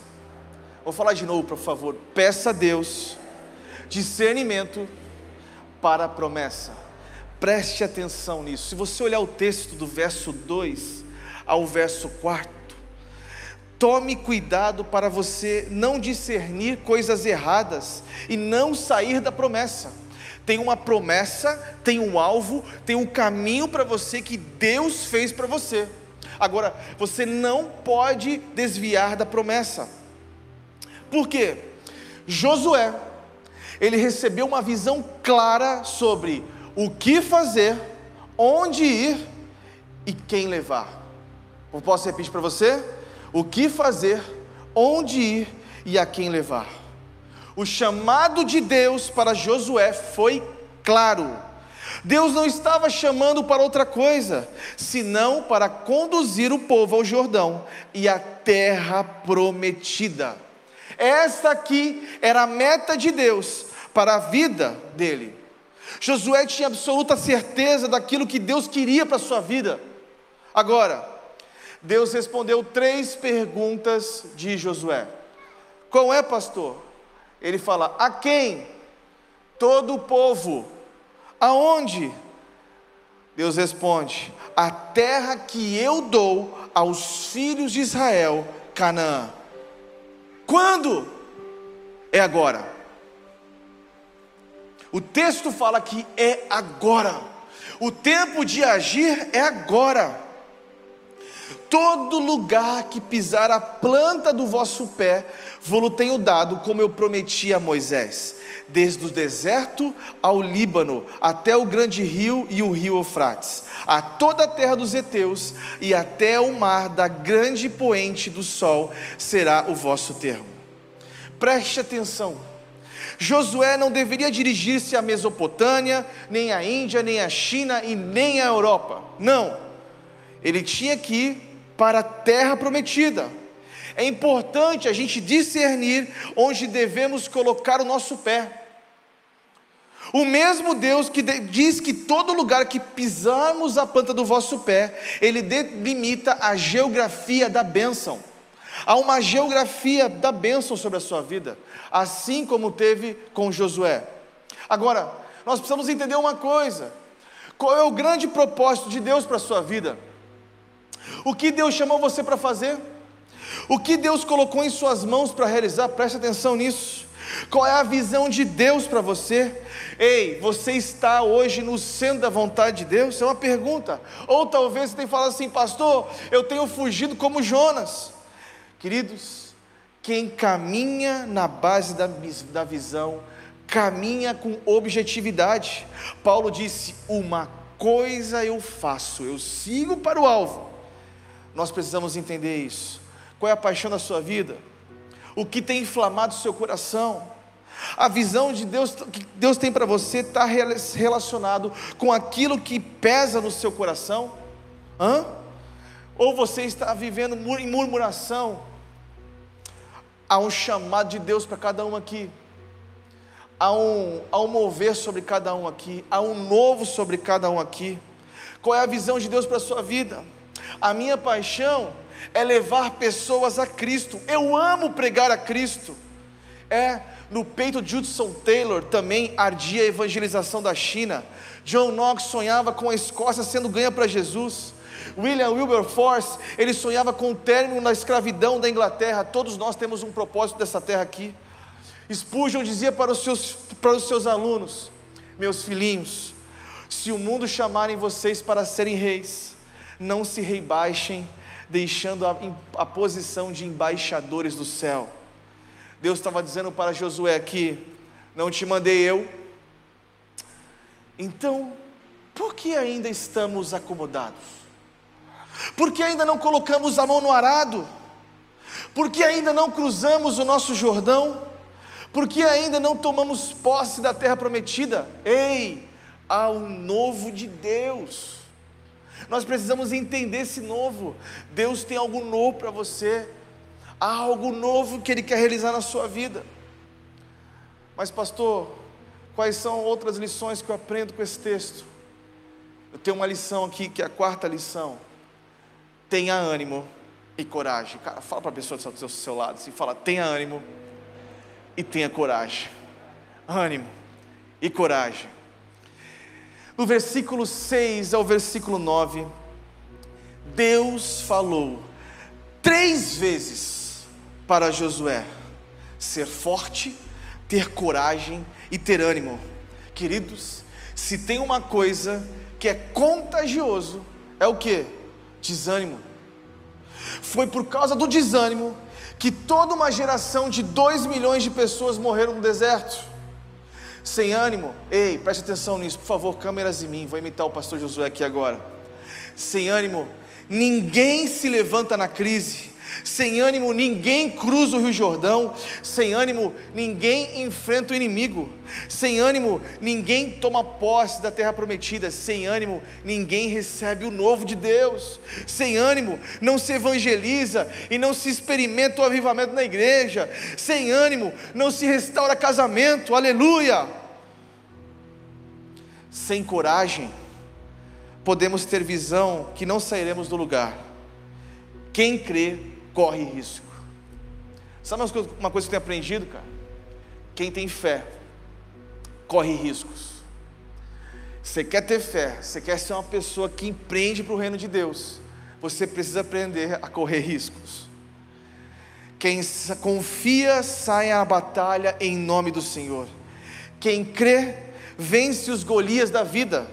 Vou falar de novo, por favor. Peça a Deus discernimento para a promessa. Preste atenção nisso. Se você olhar o texto do verso 2 ao verso 4, tome cuidado para você não discernir coisas erradas e não sair da promessa. Tem uma promessa, tem um alvo, tem um caminho para você que Deus fez para você. Agora, você não pode desviar da promessa. Por quê? Josué, ele recebeu uma visão clara sobre o que fazer, onde ir e quem levar. Eu posso repetir para você? O que fazer, onde ir e a quem levar. O chamado de Deus para Josué foi claro. Deus não estava chamando para outra coisa, senão para conduzir o povo ao Jordão e à terra prometida. Esta aqui era a meta de Deus para a vida dele. Josué tinha absoluta certeza daquilo que Deus queria para a sua vida. Agora, Deus respondeu três perguntas de Josué. Qual é, pastor? Ele fala: A quem? Todo o povo Aonde? Deus responde: A terra que eu dou aos filhos de Israel, Canaã. Quando? É agora. O texto fala que é agora. O tempo de agir é agora. Todo lugar que pisar a planta do vosso pé, vou-lo tenho dado, como eu prometi a Moisés desde o deserto ao Líbano, até o grande rio e o rio Eufrates, a toda a terra dos heteus e até o mar da grande poente do sol será o vosso termo. Preste atenção. Josué não deveria dirigir-se à Mesopotâmia, nem à Índia, nem à China e nem à Europa. Não. Ele tinha que ir para a terra prometida. É importante a gente discernir onde devemos colocar o nosso pé. O mesmo Deus que diz que todo lugar que pisarmos a planta do vosso pé, Ele delimita a geografia da bênção. Há uma geografia da bênção sobre a sua vida, assim como teve com Josué. Agora, nós precisamos entender uma coisa: qual é o grande propósito de Deus para a sua vida? O que Deus chamou você para fazer? O que Deus colocou em suas mãos para realizar? Preste atenção nisso. Qual é a visão de Deus para você? Ei, você está hoje no centro da vontade de Deus? É uma pergunta. Ou talvez você tenha falado assim, pastor, eu tenho fugido como Jonas. Queridos, quem caminha na base da, da visão, caminha com objetividade. Paulo disse: Uma coisa eu faço, eu sigo para o alvo. Nós precisamos entender isso. Qual é a paixão da sua vida? O que tem inflamado o seu coração? A visão de Deus que Deus tem para você está relacionado com aquilo que pesa no seu coração? Hã? Ou você está vivendo em murmuração? Há um chamado de Deus para cada um aqui. Há um, há um mover sobre cada um aqui. Há um novo sobre cada um aqui. Qual é a visão de Deus para a sua vida? A minha paixão é levar pessoas a Cristo. Eu amo pregar a Cristo. É no peito de Judson Taylor também ardia a evangelização da China. John Knox sonhava com a Escócia sendo ganha para Jesus. William Wilberforce, ele sonhava com o término da escravidão da Inglaterra. Todos nós temos um propósito dessa terra aqui. Spurgeon dizia para os seus, para os seus alunos: Meus filhinhos, se o mundo chamarem vocês para serem reis, não se rebaixem, deixando a, a posição de embaixadores do céu. Deus estava dizendo para Josué aqui: Não te mandei eu. Então, por que ainda estamos acomodados? Por que ainda não colocamos a mão no arado? Por que ainda não cruzamos o nosso Jordão? Por que ainda não tomamos posse da terra prometida? Ei, há um novo de Deus. Nós precisamos entender esse novo. Deus tem algo novo para você. Há algo novo que Ele quer realizar na sua vida. Mas, pastor, quais são outras lições que eu aprendo com esse texto? Eu tenho uma lição aqui, que é a quarta lição tenha ânimo e coragem. Cara, fala para a pessoa do seu, seu lado assim, fala, tenha ânimo e tenha coragem. Ânimo e coragem. No versículo 6 ao versículo 9, Deus falou três vezes para Josué ser forte, ter coragem e ter ânimo. Queridos, se tem uma coisa que é contagioso, é o que? Desânimo. Foi por causa do desânimo que toda uma geração de 2 milhões de pessoas morreram no deserto. Sem ânimo, ei, preste atenção nisso, por favor, câmeras em mim, vou imitar o pastor Josué aqui agora. Sem ânimo, ninguém se levanta na crise, sem ânimo, ninguém cruza o Rio Jordão. Sem ânimo, ninguém enfrenta o inimigo. Sem ânimo, ninguém toma posse da terra prometida. Sem ânimo, ninguém recebe o novo de Deus. Sem ânimo, não se evangeliza e não se experimenta o avivamento na igreja. Sem ânimo, não se restaura casamento. Aleluia! Sem coragem, podemos ter visão que não sairemos do lugar. Quem crê corre risco. Sabe uma coisa que eu tenho aprendido, cara? Quem tem fé corre riscos. Você quer ter fé, você quer ser uma pessoa que empreende para o reino de Deus, você precisa aprender a correr riscos. Quem confia sai à batalha em nome do Senhor. Quem crê vence os Golias da vida.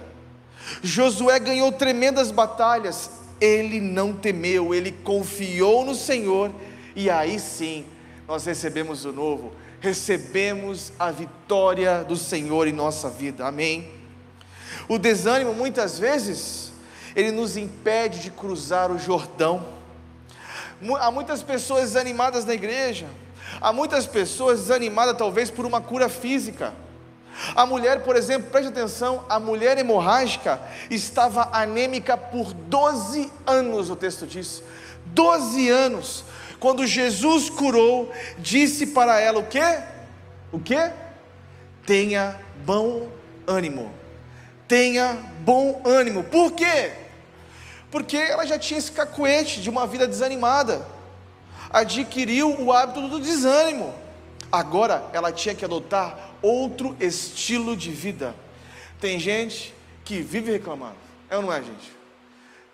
Josué ganhou tremendas batalhas ele não temeu, ele confiou no Senhor, e aí sim nós recebemos o novo, recebemos a vitória do Senhor em nossa vida, amém? O desânimo muitas vezes, ele nos impede de cruzar o Jordão. Há muitas pessoas desanimadas na igreja, há muitas pessoas desanimadas talvez por uma cura física a mulher, por exemplo, preste atenção, a mulher hemorrágica estava anêmica por 12 anos, o texto diz. 12 anos. Quando Jesus curou, disse para ela o quê? O quê? Tenha bom ânimo. Tenha bom ânimo. Por quê? Porque ela já tinha esse cacuete de uma vida desanimada. Adquiriu o hábito do desânimo. Agora ela tinha que adotar outro estilo de vida. Tem gente que vive reclamando. É ou não é, gente?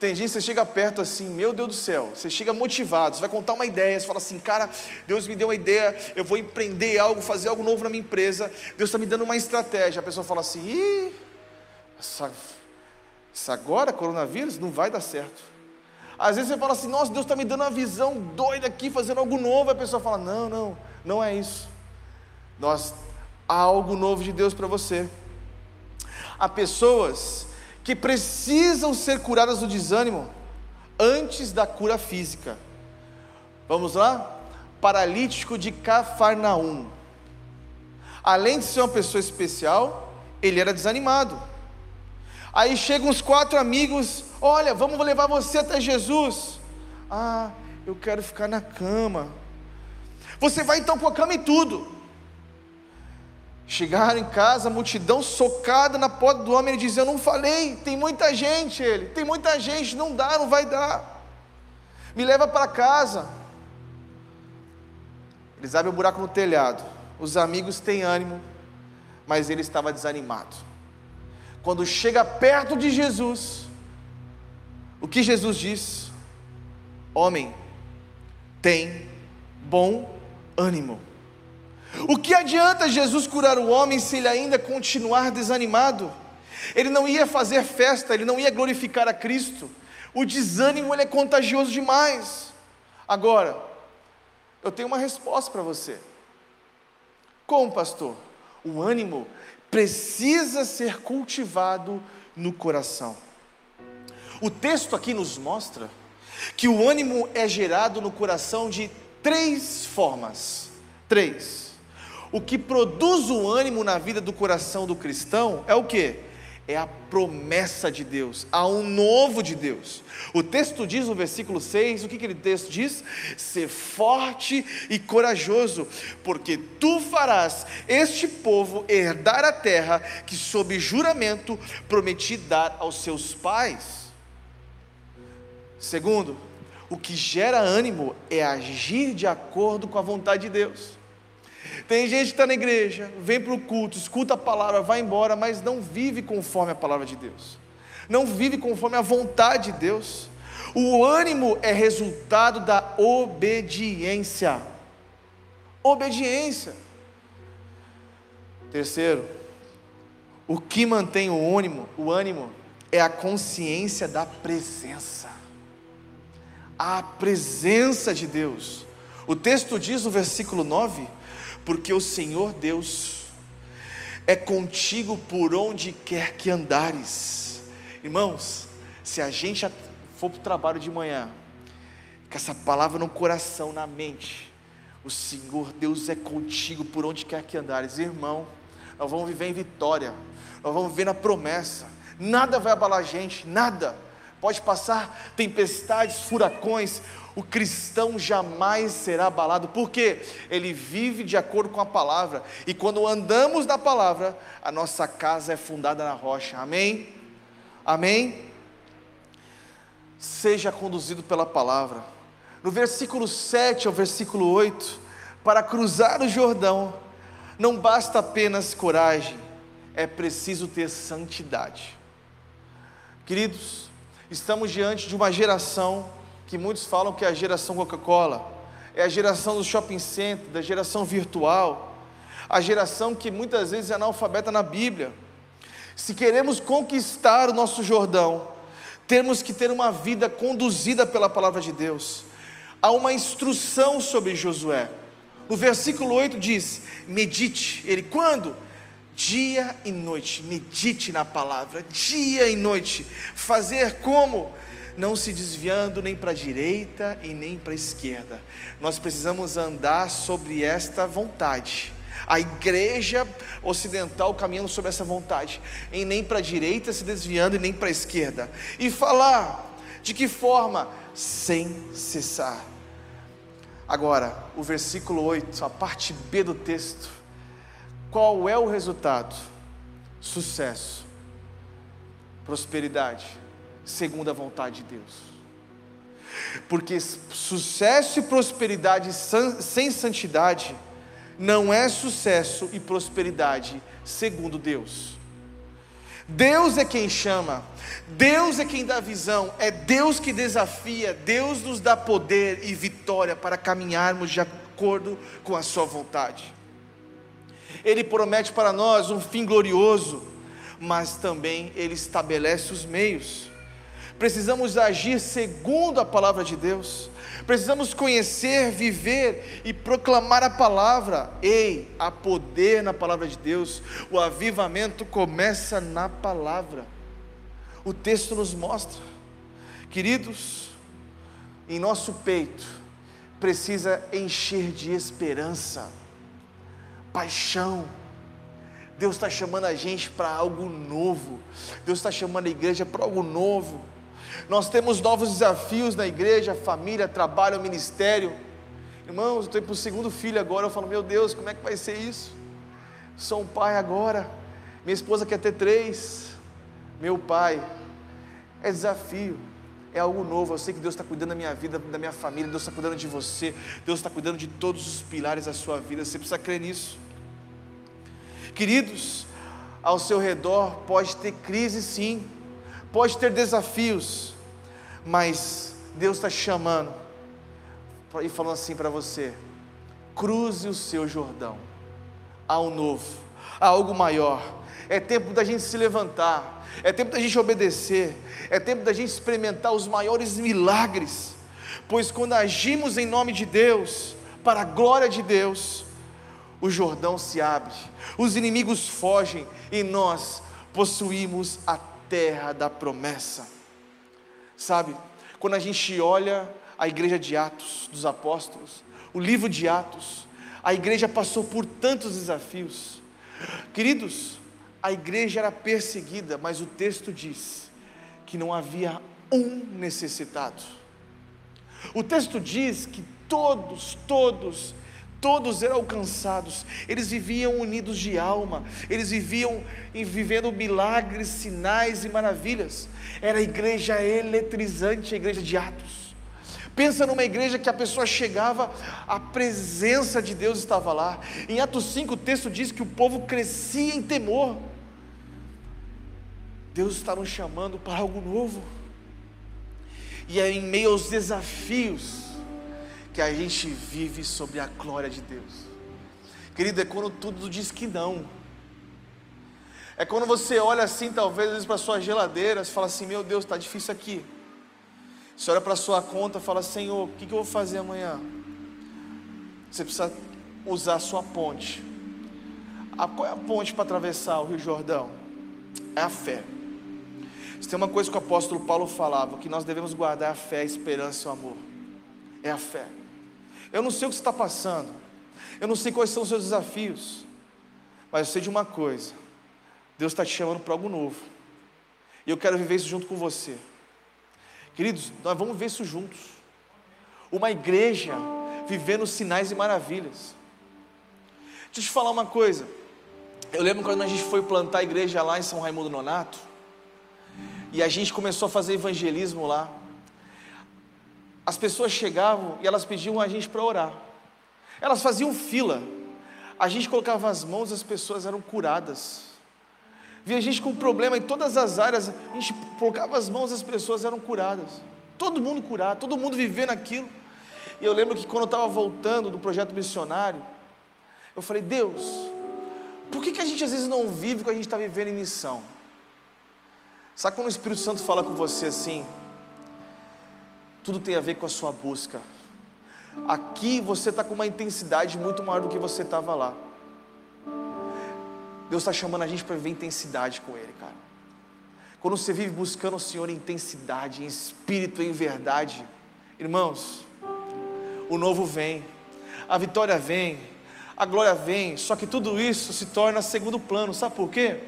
Tem gente que chega perto assim, meu Deus do céu, você chega motivado, você vai contar uma ideia, você fala assim, cara, Deus me deu uma ideia, eu vou empreender algo, fazer algo novo na minha empresa, Deus está me dando uma estratégia. A pessoa fala assim, ih, essa, essa agora, coronavírus, não vai dar certo. Às vezes você fala assim, nossa, Deus está me dando uma visão doida aqui, fazendo algo novo, a pessoa fala, não, não, não é isso. Nós, há algo novo de Deus para você. Há pessoas que precisam ser curadas do desânimo antes da cura física. Vamos lá? Paralítico de Cafarnaum. Além de ser uma pessoa especial, ele era desanimado. Aí chegam os quatro amigos: Olha, vamos levar você até Jesus. Ah, eu quero ficar na cama. Você vai então com a cama e tudo. Chegaram em casa, a multidão socada na porta do homem, ele dizia: Eu não falei, tem muita gente, ele, tem muita gente, não dá, não vai dar. Me leva para casa. Eles abrem um buraco no telhado. Os amigos têm ânimo, mas ele estava desanimado. Quando chega perto de Jesus, o que Jesus diz? Homem, tem bom ânimo. O que adianta Jesus curar o homem se ele ainda continuar desanimado? Ele não ia fazer festa, ele não ia glorificar a Cristo. O desânimo ele é contagioso demais. Agora, eu tenho uma resposta para você. Como, pastor? O ânimo precisa ser cultivado no coração. O texto aqui nos mostra que o ânimo é gerado no coração de três formas. Três. O que produz o ânimo na vida do coração do cristão é o que? É a promessa de Deus, há um novo de Deus. O texto diz no versículo 6, o que aquele texto diz? Ser forte e corajoso, porque tu farás este povo herdar a terra que, sob juramento, prometi dar aos seus pais. Segundo, o que gera ânimo é agir de acordo com a vontade de Deus. Tem gente que está na igreja, vem para o culto, escuta a palavra, vai embora, mas não vive conforme a palavra de Deus, não vive conforme a vontade de Deus. O ânimo é resultado da obediência. Obediência. Terceiro, o que mantém o ânimo, o ânimo é a consciência da presença. A presença de Deus. O texto diz no versículo 9: porque o Senhor Deus é contigo por onde quer que andares. Irmãos, se a gente for para o trabalho de manhã, com essa palavra no coração, na mente, o Senhor Deus é contigo por onde quer que andares, irmão. Nós vamos viver em vitória, nós vamos viver na promessa. Nada vai abalar a gente, nada. Pode passar tempestades, furacões, o cristão jamais será abalado, porque ele vive de acordo com a palavra, e quando andamos na palavra, a nossa casa é fundada na rocha, amém? Amém? Seja conduzido pela palavra. No versículo 7 ao versículo 8, para cruzar o Jordão, não basta apenas coragem, é preciso ter santidade. Queridos, estamos diante de uma geração que muitos falam que é a geração Coca-Cola, é a geração do shopping center, da geração virtual, a geração que muitas vezes é analfabeta na Bíblia. Se queremos conquistar o nosso Jordão, temos que ter uma vida conduzida pela palavra de Deus. Há uma instrução sobre Josué. No versículo 8 diz: medite. Ele quando? Dia e noite, medite na palavra, dia e noite. Fazer como? não se desviando nem para a direita e nem para a esquerda. Nós precisamos andar sobre esta vontade. A igreja ocidental caminhando sobre essa vontade, em nem para a direita se desviando e nem para a esquerda. E falar de que forma? Sem cessar. Agora, o versículo 8, a parte B do texto. Qual é o resultado? Sucesso, prosperidade segundo a vontade de Deus. Porque sucesso e prosperidade sem santidade não é sucesso e prosperidade segundo Deus. Deus é quem chama, Deus é quem dá visão, é Deus que desafia, Deus nos dá poder e vitória para caminharmos de acordo com a Sua vontade. Ele promete para nós um fim glorioso, mas também Ele estabelece os meios. Precisamos agir segundo a palavra de Deus, precisamos conhecer, viver e proclamar a palavra. Ei, há poder na palavra de Deus, o avivamento começa na palavra. O texto nos mostra, queridos, em nosso peito precisa encher de esperança, paixão. Deus está chamando a gente para algo novo. Deus está chamando a igreja para algo novo. Nós temos novos desafios na igreja, família, trabalho, ministério. Irmãos, eu estou para o segundo filho agora. Eu falo, meu Deus, como é que vai ser isso? Sou um pai agora. Minha esposa quer ter três. Meu pai. É desafio. É algo novo. Eu sei que Deus está cuidando da minha vida, da minha família. Deus está cuidando de você. Deus está cuidando de todos os pilares da sua vida. Você precisa crer nisso. Queridos, ao seu redor pode ter crise sim pode ter desafios, mas Deus está chamando e falando assim para você: cruze o seu Jordão, há um novo, há algo maior. É tempo da gente se levantar, é tempo da gente obedecer, é tempo da gente experimentar os maiores milagres, pois quando agimos em nome de Deus, para a glória de Deus, o Jordão se abre, os inimigos fogem e nós possuímos a terra da promessa. Sabe, quando a gente olha a igreja de Atos dos Apóstolos, o livro de Atos, a igreja passou por tantos desafios. Queridos, a igreja era perseguida, mas o texto diz que não havia um necessitado. O texto diz que todos, todos Todos eram alcançados, eles viviam unidos de alma, eles viviam vivendo milagres, sinais e maravilhas. Era a igreja eletrizante, a igreja de Atos. Pensa numa igreja que a pessoa chegava, a presença de Deus estava lá. Em Atos 5 o texto diz que o povo crescia em temor. Deus está nos chamando para algo novo. E é em meio aos desafios, que a gente vive sobre a glória de Deus. Querido, é quando tudo diz que não. É quando você olha assim, talvez, para a sua geladeira, fala assim: Meu Deus, está difícil aqui. Você olha para a sua conta e fala: Senhor, o que, que eu vou fazer amanhã? Você precisa usar a sua ponte. A, qual é a ponte para atravessar o Rio Jordão? É a fé. Tem uma coisa que o apóstolo Paulo falava, que nós devemos guardar a fé, a esperança e o amor. É a fé. Eu não sei o que você está passando, eu não sei quais são os seus desafios, mas eu sei de uma coisa: Deus está te chamando para algo novo, e eu quero viver isso junto com você. Queridos, nós vamos ver isso juntos. Uma igreja vivendo sinais e maravilhas. Deixa eu te falar uma coisa. Eu lembro quando a gente foi plantar a igreja lá em São Raimundo Nonato, e a gente começou a fazer evangelismo lá as pessoas chegavam e elas pediam a gente para orar. Elas faziam fila. A gente colocava as mãos, as pessoas eram curadas. Via gente com problema em todas as áreas, a gente colocava as mãos, as pessoas eram curadas. Todo mundo curado, todo mundo vivendo aquilo. E eu lembro que quando eu estava voltando do projeto missionário, eu falei, Deus, por que, que a gente às vezes não vive o que a gente está vivendo em missão? Sabe quando o Espírito Santo fala com você assim? Tudo tem a ver com a sua busca. Aqui você está com uma intensidade muito maior do que você estava lá. Deus está chamando a gente para viver intensidade com Ele, cara. Quando você vive buscando o Senhor em intensidade, em espírito, em verdade, irmãos, o novo vem, a vitória vem, a glória vem, só que tudo isso se torna segundo plano, sabe por quê?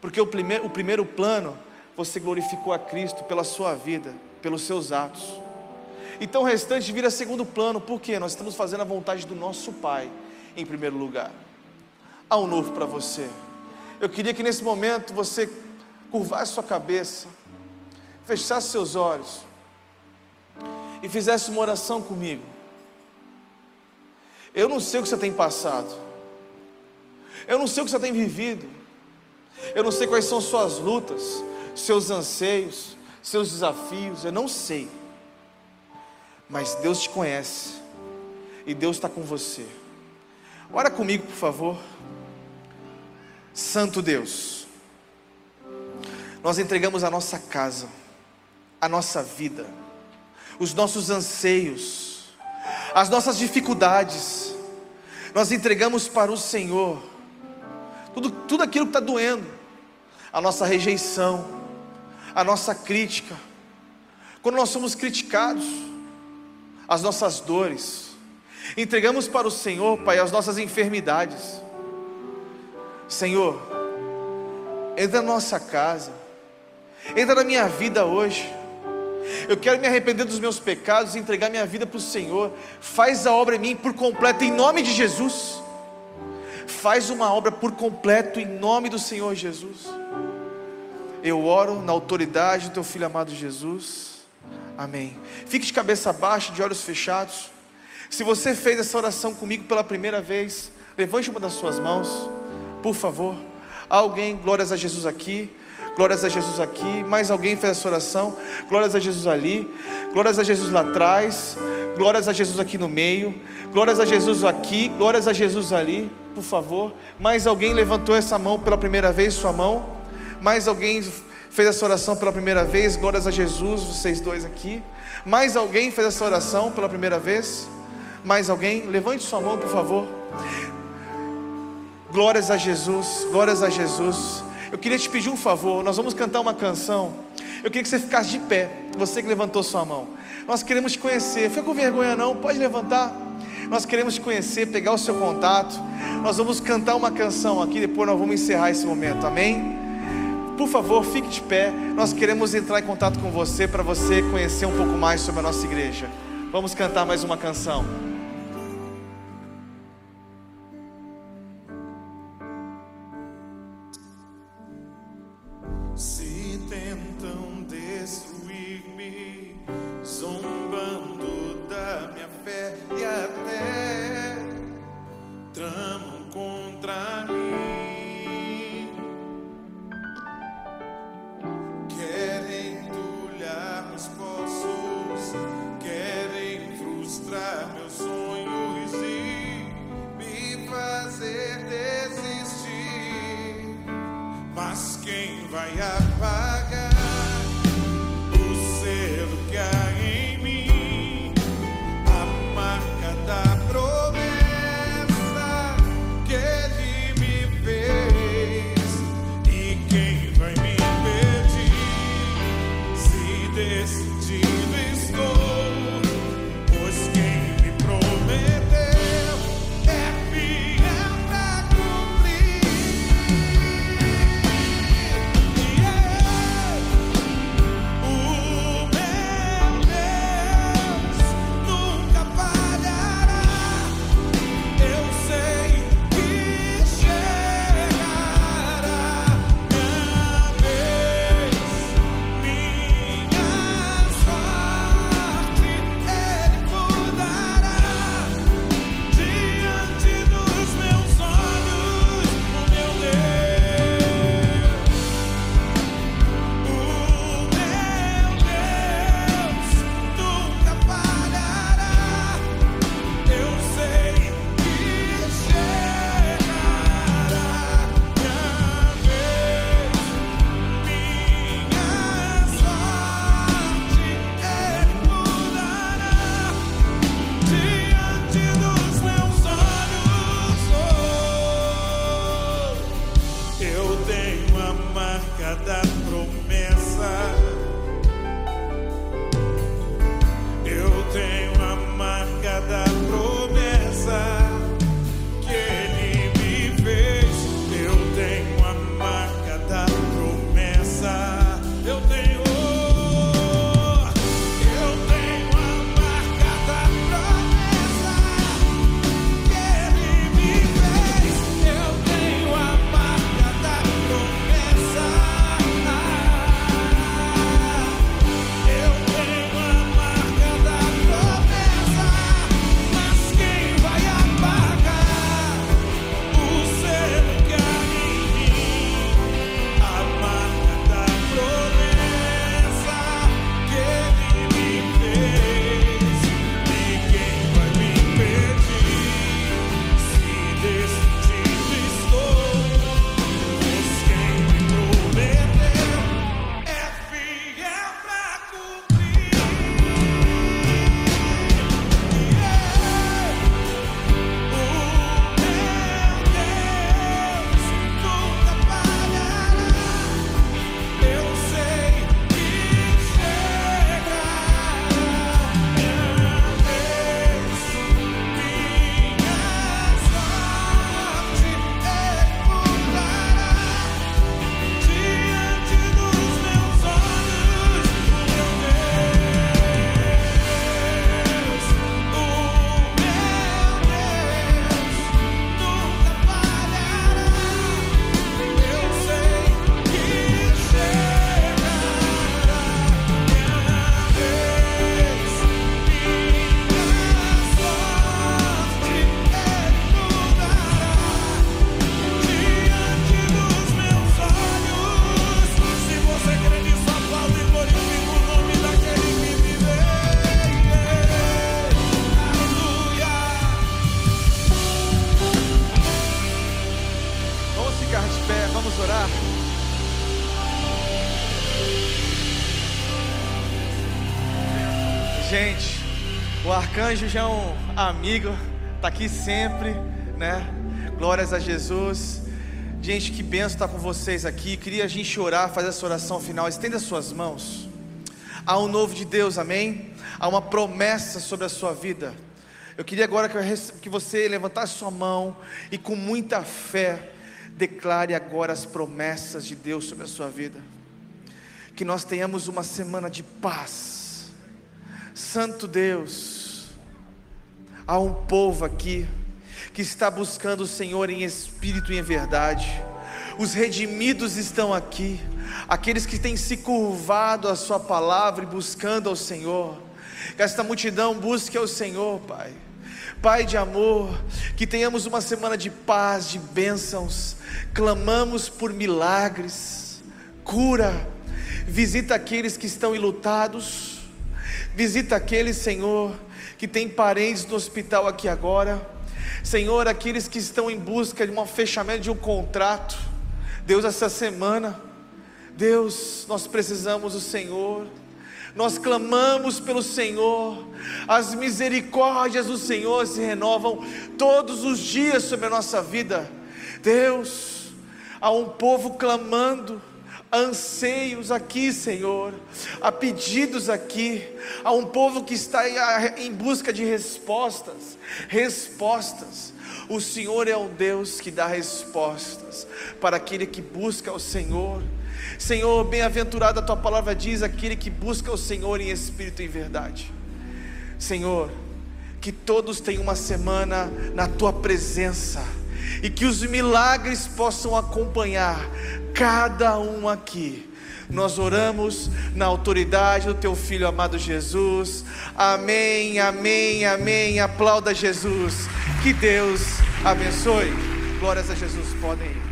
Porque o primeiro, o primeiro plano, você glorificou a Cristo pela sua vida pelos seus atos. Então o restante vira segundo plano, porque nós estamos fazendo a vontade do nosso Pai em primeiro lugar. Há um novo para você. Eu queria que nesse momento você curvasse sua cabeça, fechasse seus olhos e fizesse uma oração comigo. Eu não sei o que você tem passado, eu não sei o que você tem vivido, Eu não sei quais são suas lutas, seus anseios, seus desafios, eu não sei. Mas Deus te conhece e Deus está com você. Ora comigo, por favor. Santo Deus, nós entregamos a nossa casa, a nossa vida, os nossos anseios, as nossas dificuldades, nós entregamos para o Senhor tudo, tudo aquilo que está doendo, a nossa rejeição, a nossa crítica, quando nós somos criticados, as nossas dores, entregamos para o Senhor, Pai, as nossas enfermidades. Senhor, entra na nossa casa, entra na minha vida hoje. Eu quero me arrepender dos meus pecados e entregar minha vida para o Senhor. Faz a obra em mim por completo, em nome de Jesus. Faz uma obra por completo, em nome do Senhor Jesus. Eu oro na autoridade do Teu Filho amado Jesus. Amém. Fique de cabeça baixa, de olhos fechados. Se você fez essa oração comigo pela primeira vez, levante uma das suas mãos, por favor. Alguém, glórias a Jesus aqui, glórias a Jesus aqui. Mais alguém fez essa oração? Glórias a Jesus ali, glórias a Jesus lá atrás, glórias a Jesus aqui no meio, glórias a Jesus aqui, glórias a Jesus ali, por favor. Mais alguém levantou essa mão pela primeira vez, sua mão? Mais alguém fez essa oração pela primeira vez? Glórias a Jesus, vocês dois aqui. Mais alguém fez essa oração pela primeira vez? Mais alguém? Levante sua mão, por favor. Glórias a Jesus, glórias a Jesus. Eu queria te pedir um favor, nós vamos cantar uma canção. Eu queria que você ficasse de pé, você que levantou sua mão. Nós queremos te conhecer. Fica com vergonha não, pode levantar. Nós queremos te conhecer, pegar o seu contato. Nós vamos cantar uma canção aqui, depois nós vamos encerrar esse momento. Amém? Por favor, fique de pé. Nós queremos entrar em contato com você para você conhecer um pouco mais sobre a nossa igreja. Vamos cantar mais uma canção. É um amigo, tá aqui sempre, né? Glórias a Jesus. Gente, que benção estar com vocês aqui. Queria a gente orar, fazer essa oração final. Estenda suas mãos. Há um novo de Deus, amém? Há uma promessa sobre a sua vida. Eu queria agora que você levantasse sua mão e com muita fé declare agora as promessas de Deus sobre a sua vida. Que nós tenhamos uma semana de paz. Santo Deus, há um povo aqui que está buscando o Senhor em espírito e em verdade. Os redimidos estão aqui, aqueles que têm se curvado à Sua palavra e buscando ao Senhor. Que esta multidão busque ao Senhor, Pai. Pai de amor, que tenhamos uma semana de paz, de bênçãos, clamamos por milagres, cura, visita aqueles que estão ilutados, visita aqueles, Senhor, que têm parentes no hospital aqui agora, Senhor, aqueles que estão em busca de um fechamento de um contrato, Deus, essa semana, Deus, nós precisamos do Senhor, nós clamamos pelo Senhor, as misericórdias do Senhor se renovam todos os dias sobre a nossa vida, Deus, há um povo clamando, anseios aqui, Senhor, há pedidos aqui, há um povo que está em busca de respostas, respostas. O Senhor é um Deus que dá respostas para aquele que busca o Senhor. Senhor, bem-aventurado a tua palavra diz aquele que busca o Senhor em espírito e verdade. Senhor, que todos tenham uma semana na tua presença e que os milagres possam acompanhar cada um aqui. Nós oramos na autoridade do teu filho amado Jesus. Amém, amém, amém. Aplauda Jesus. Que Deus abençoe. Glórias a Jesus. Podem ir.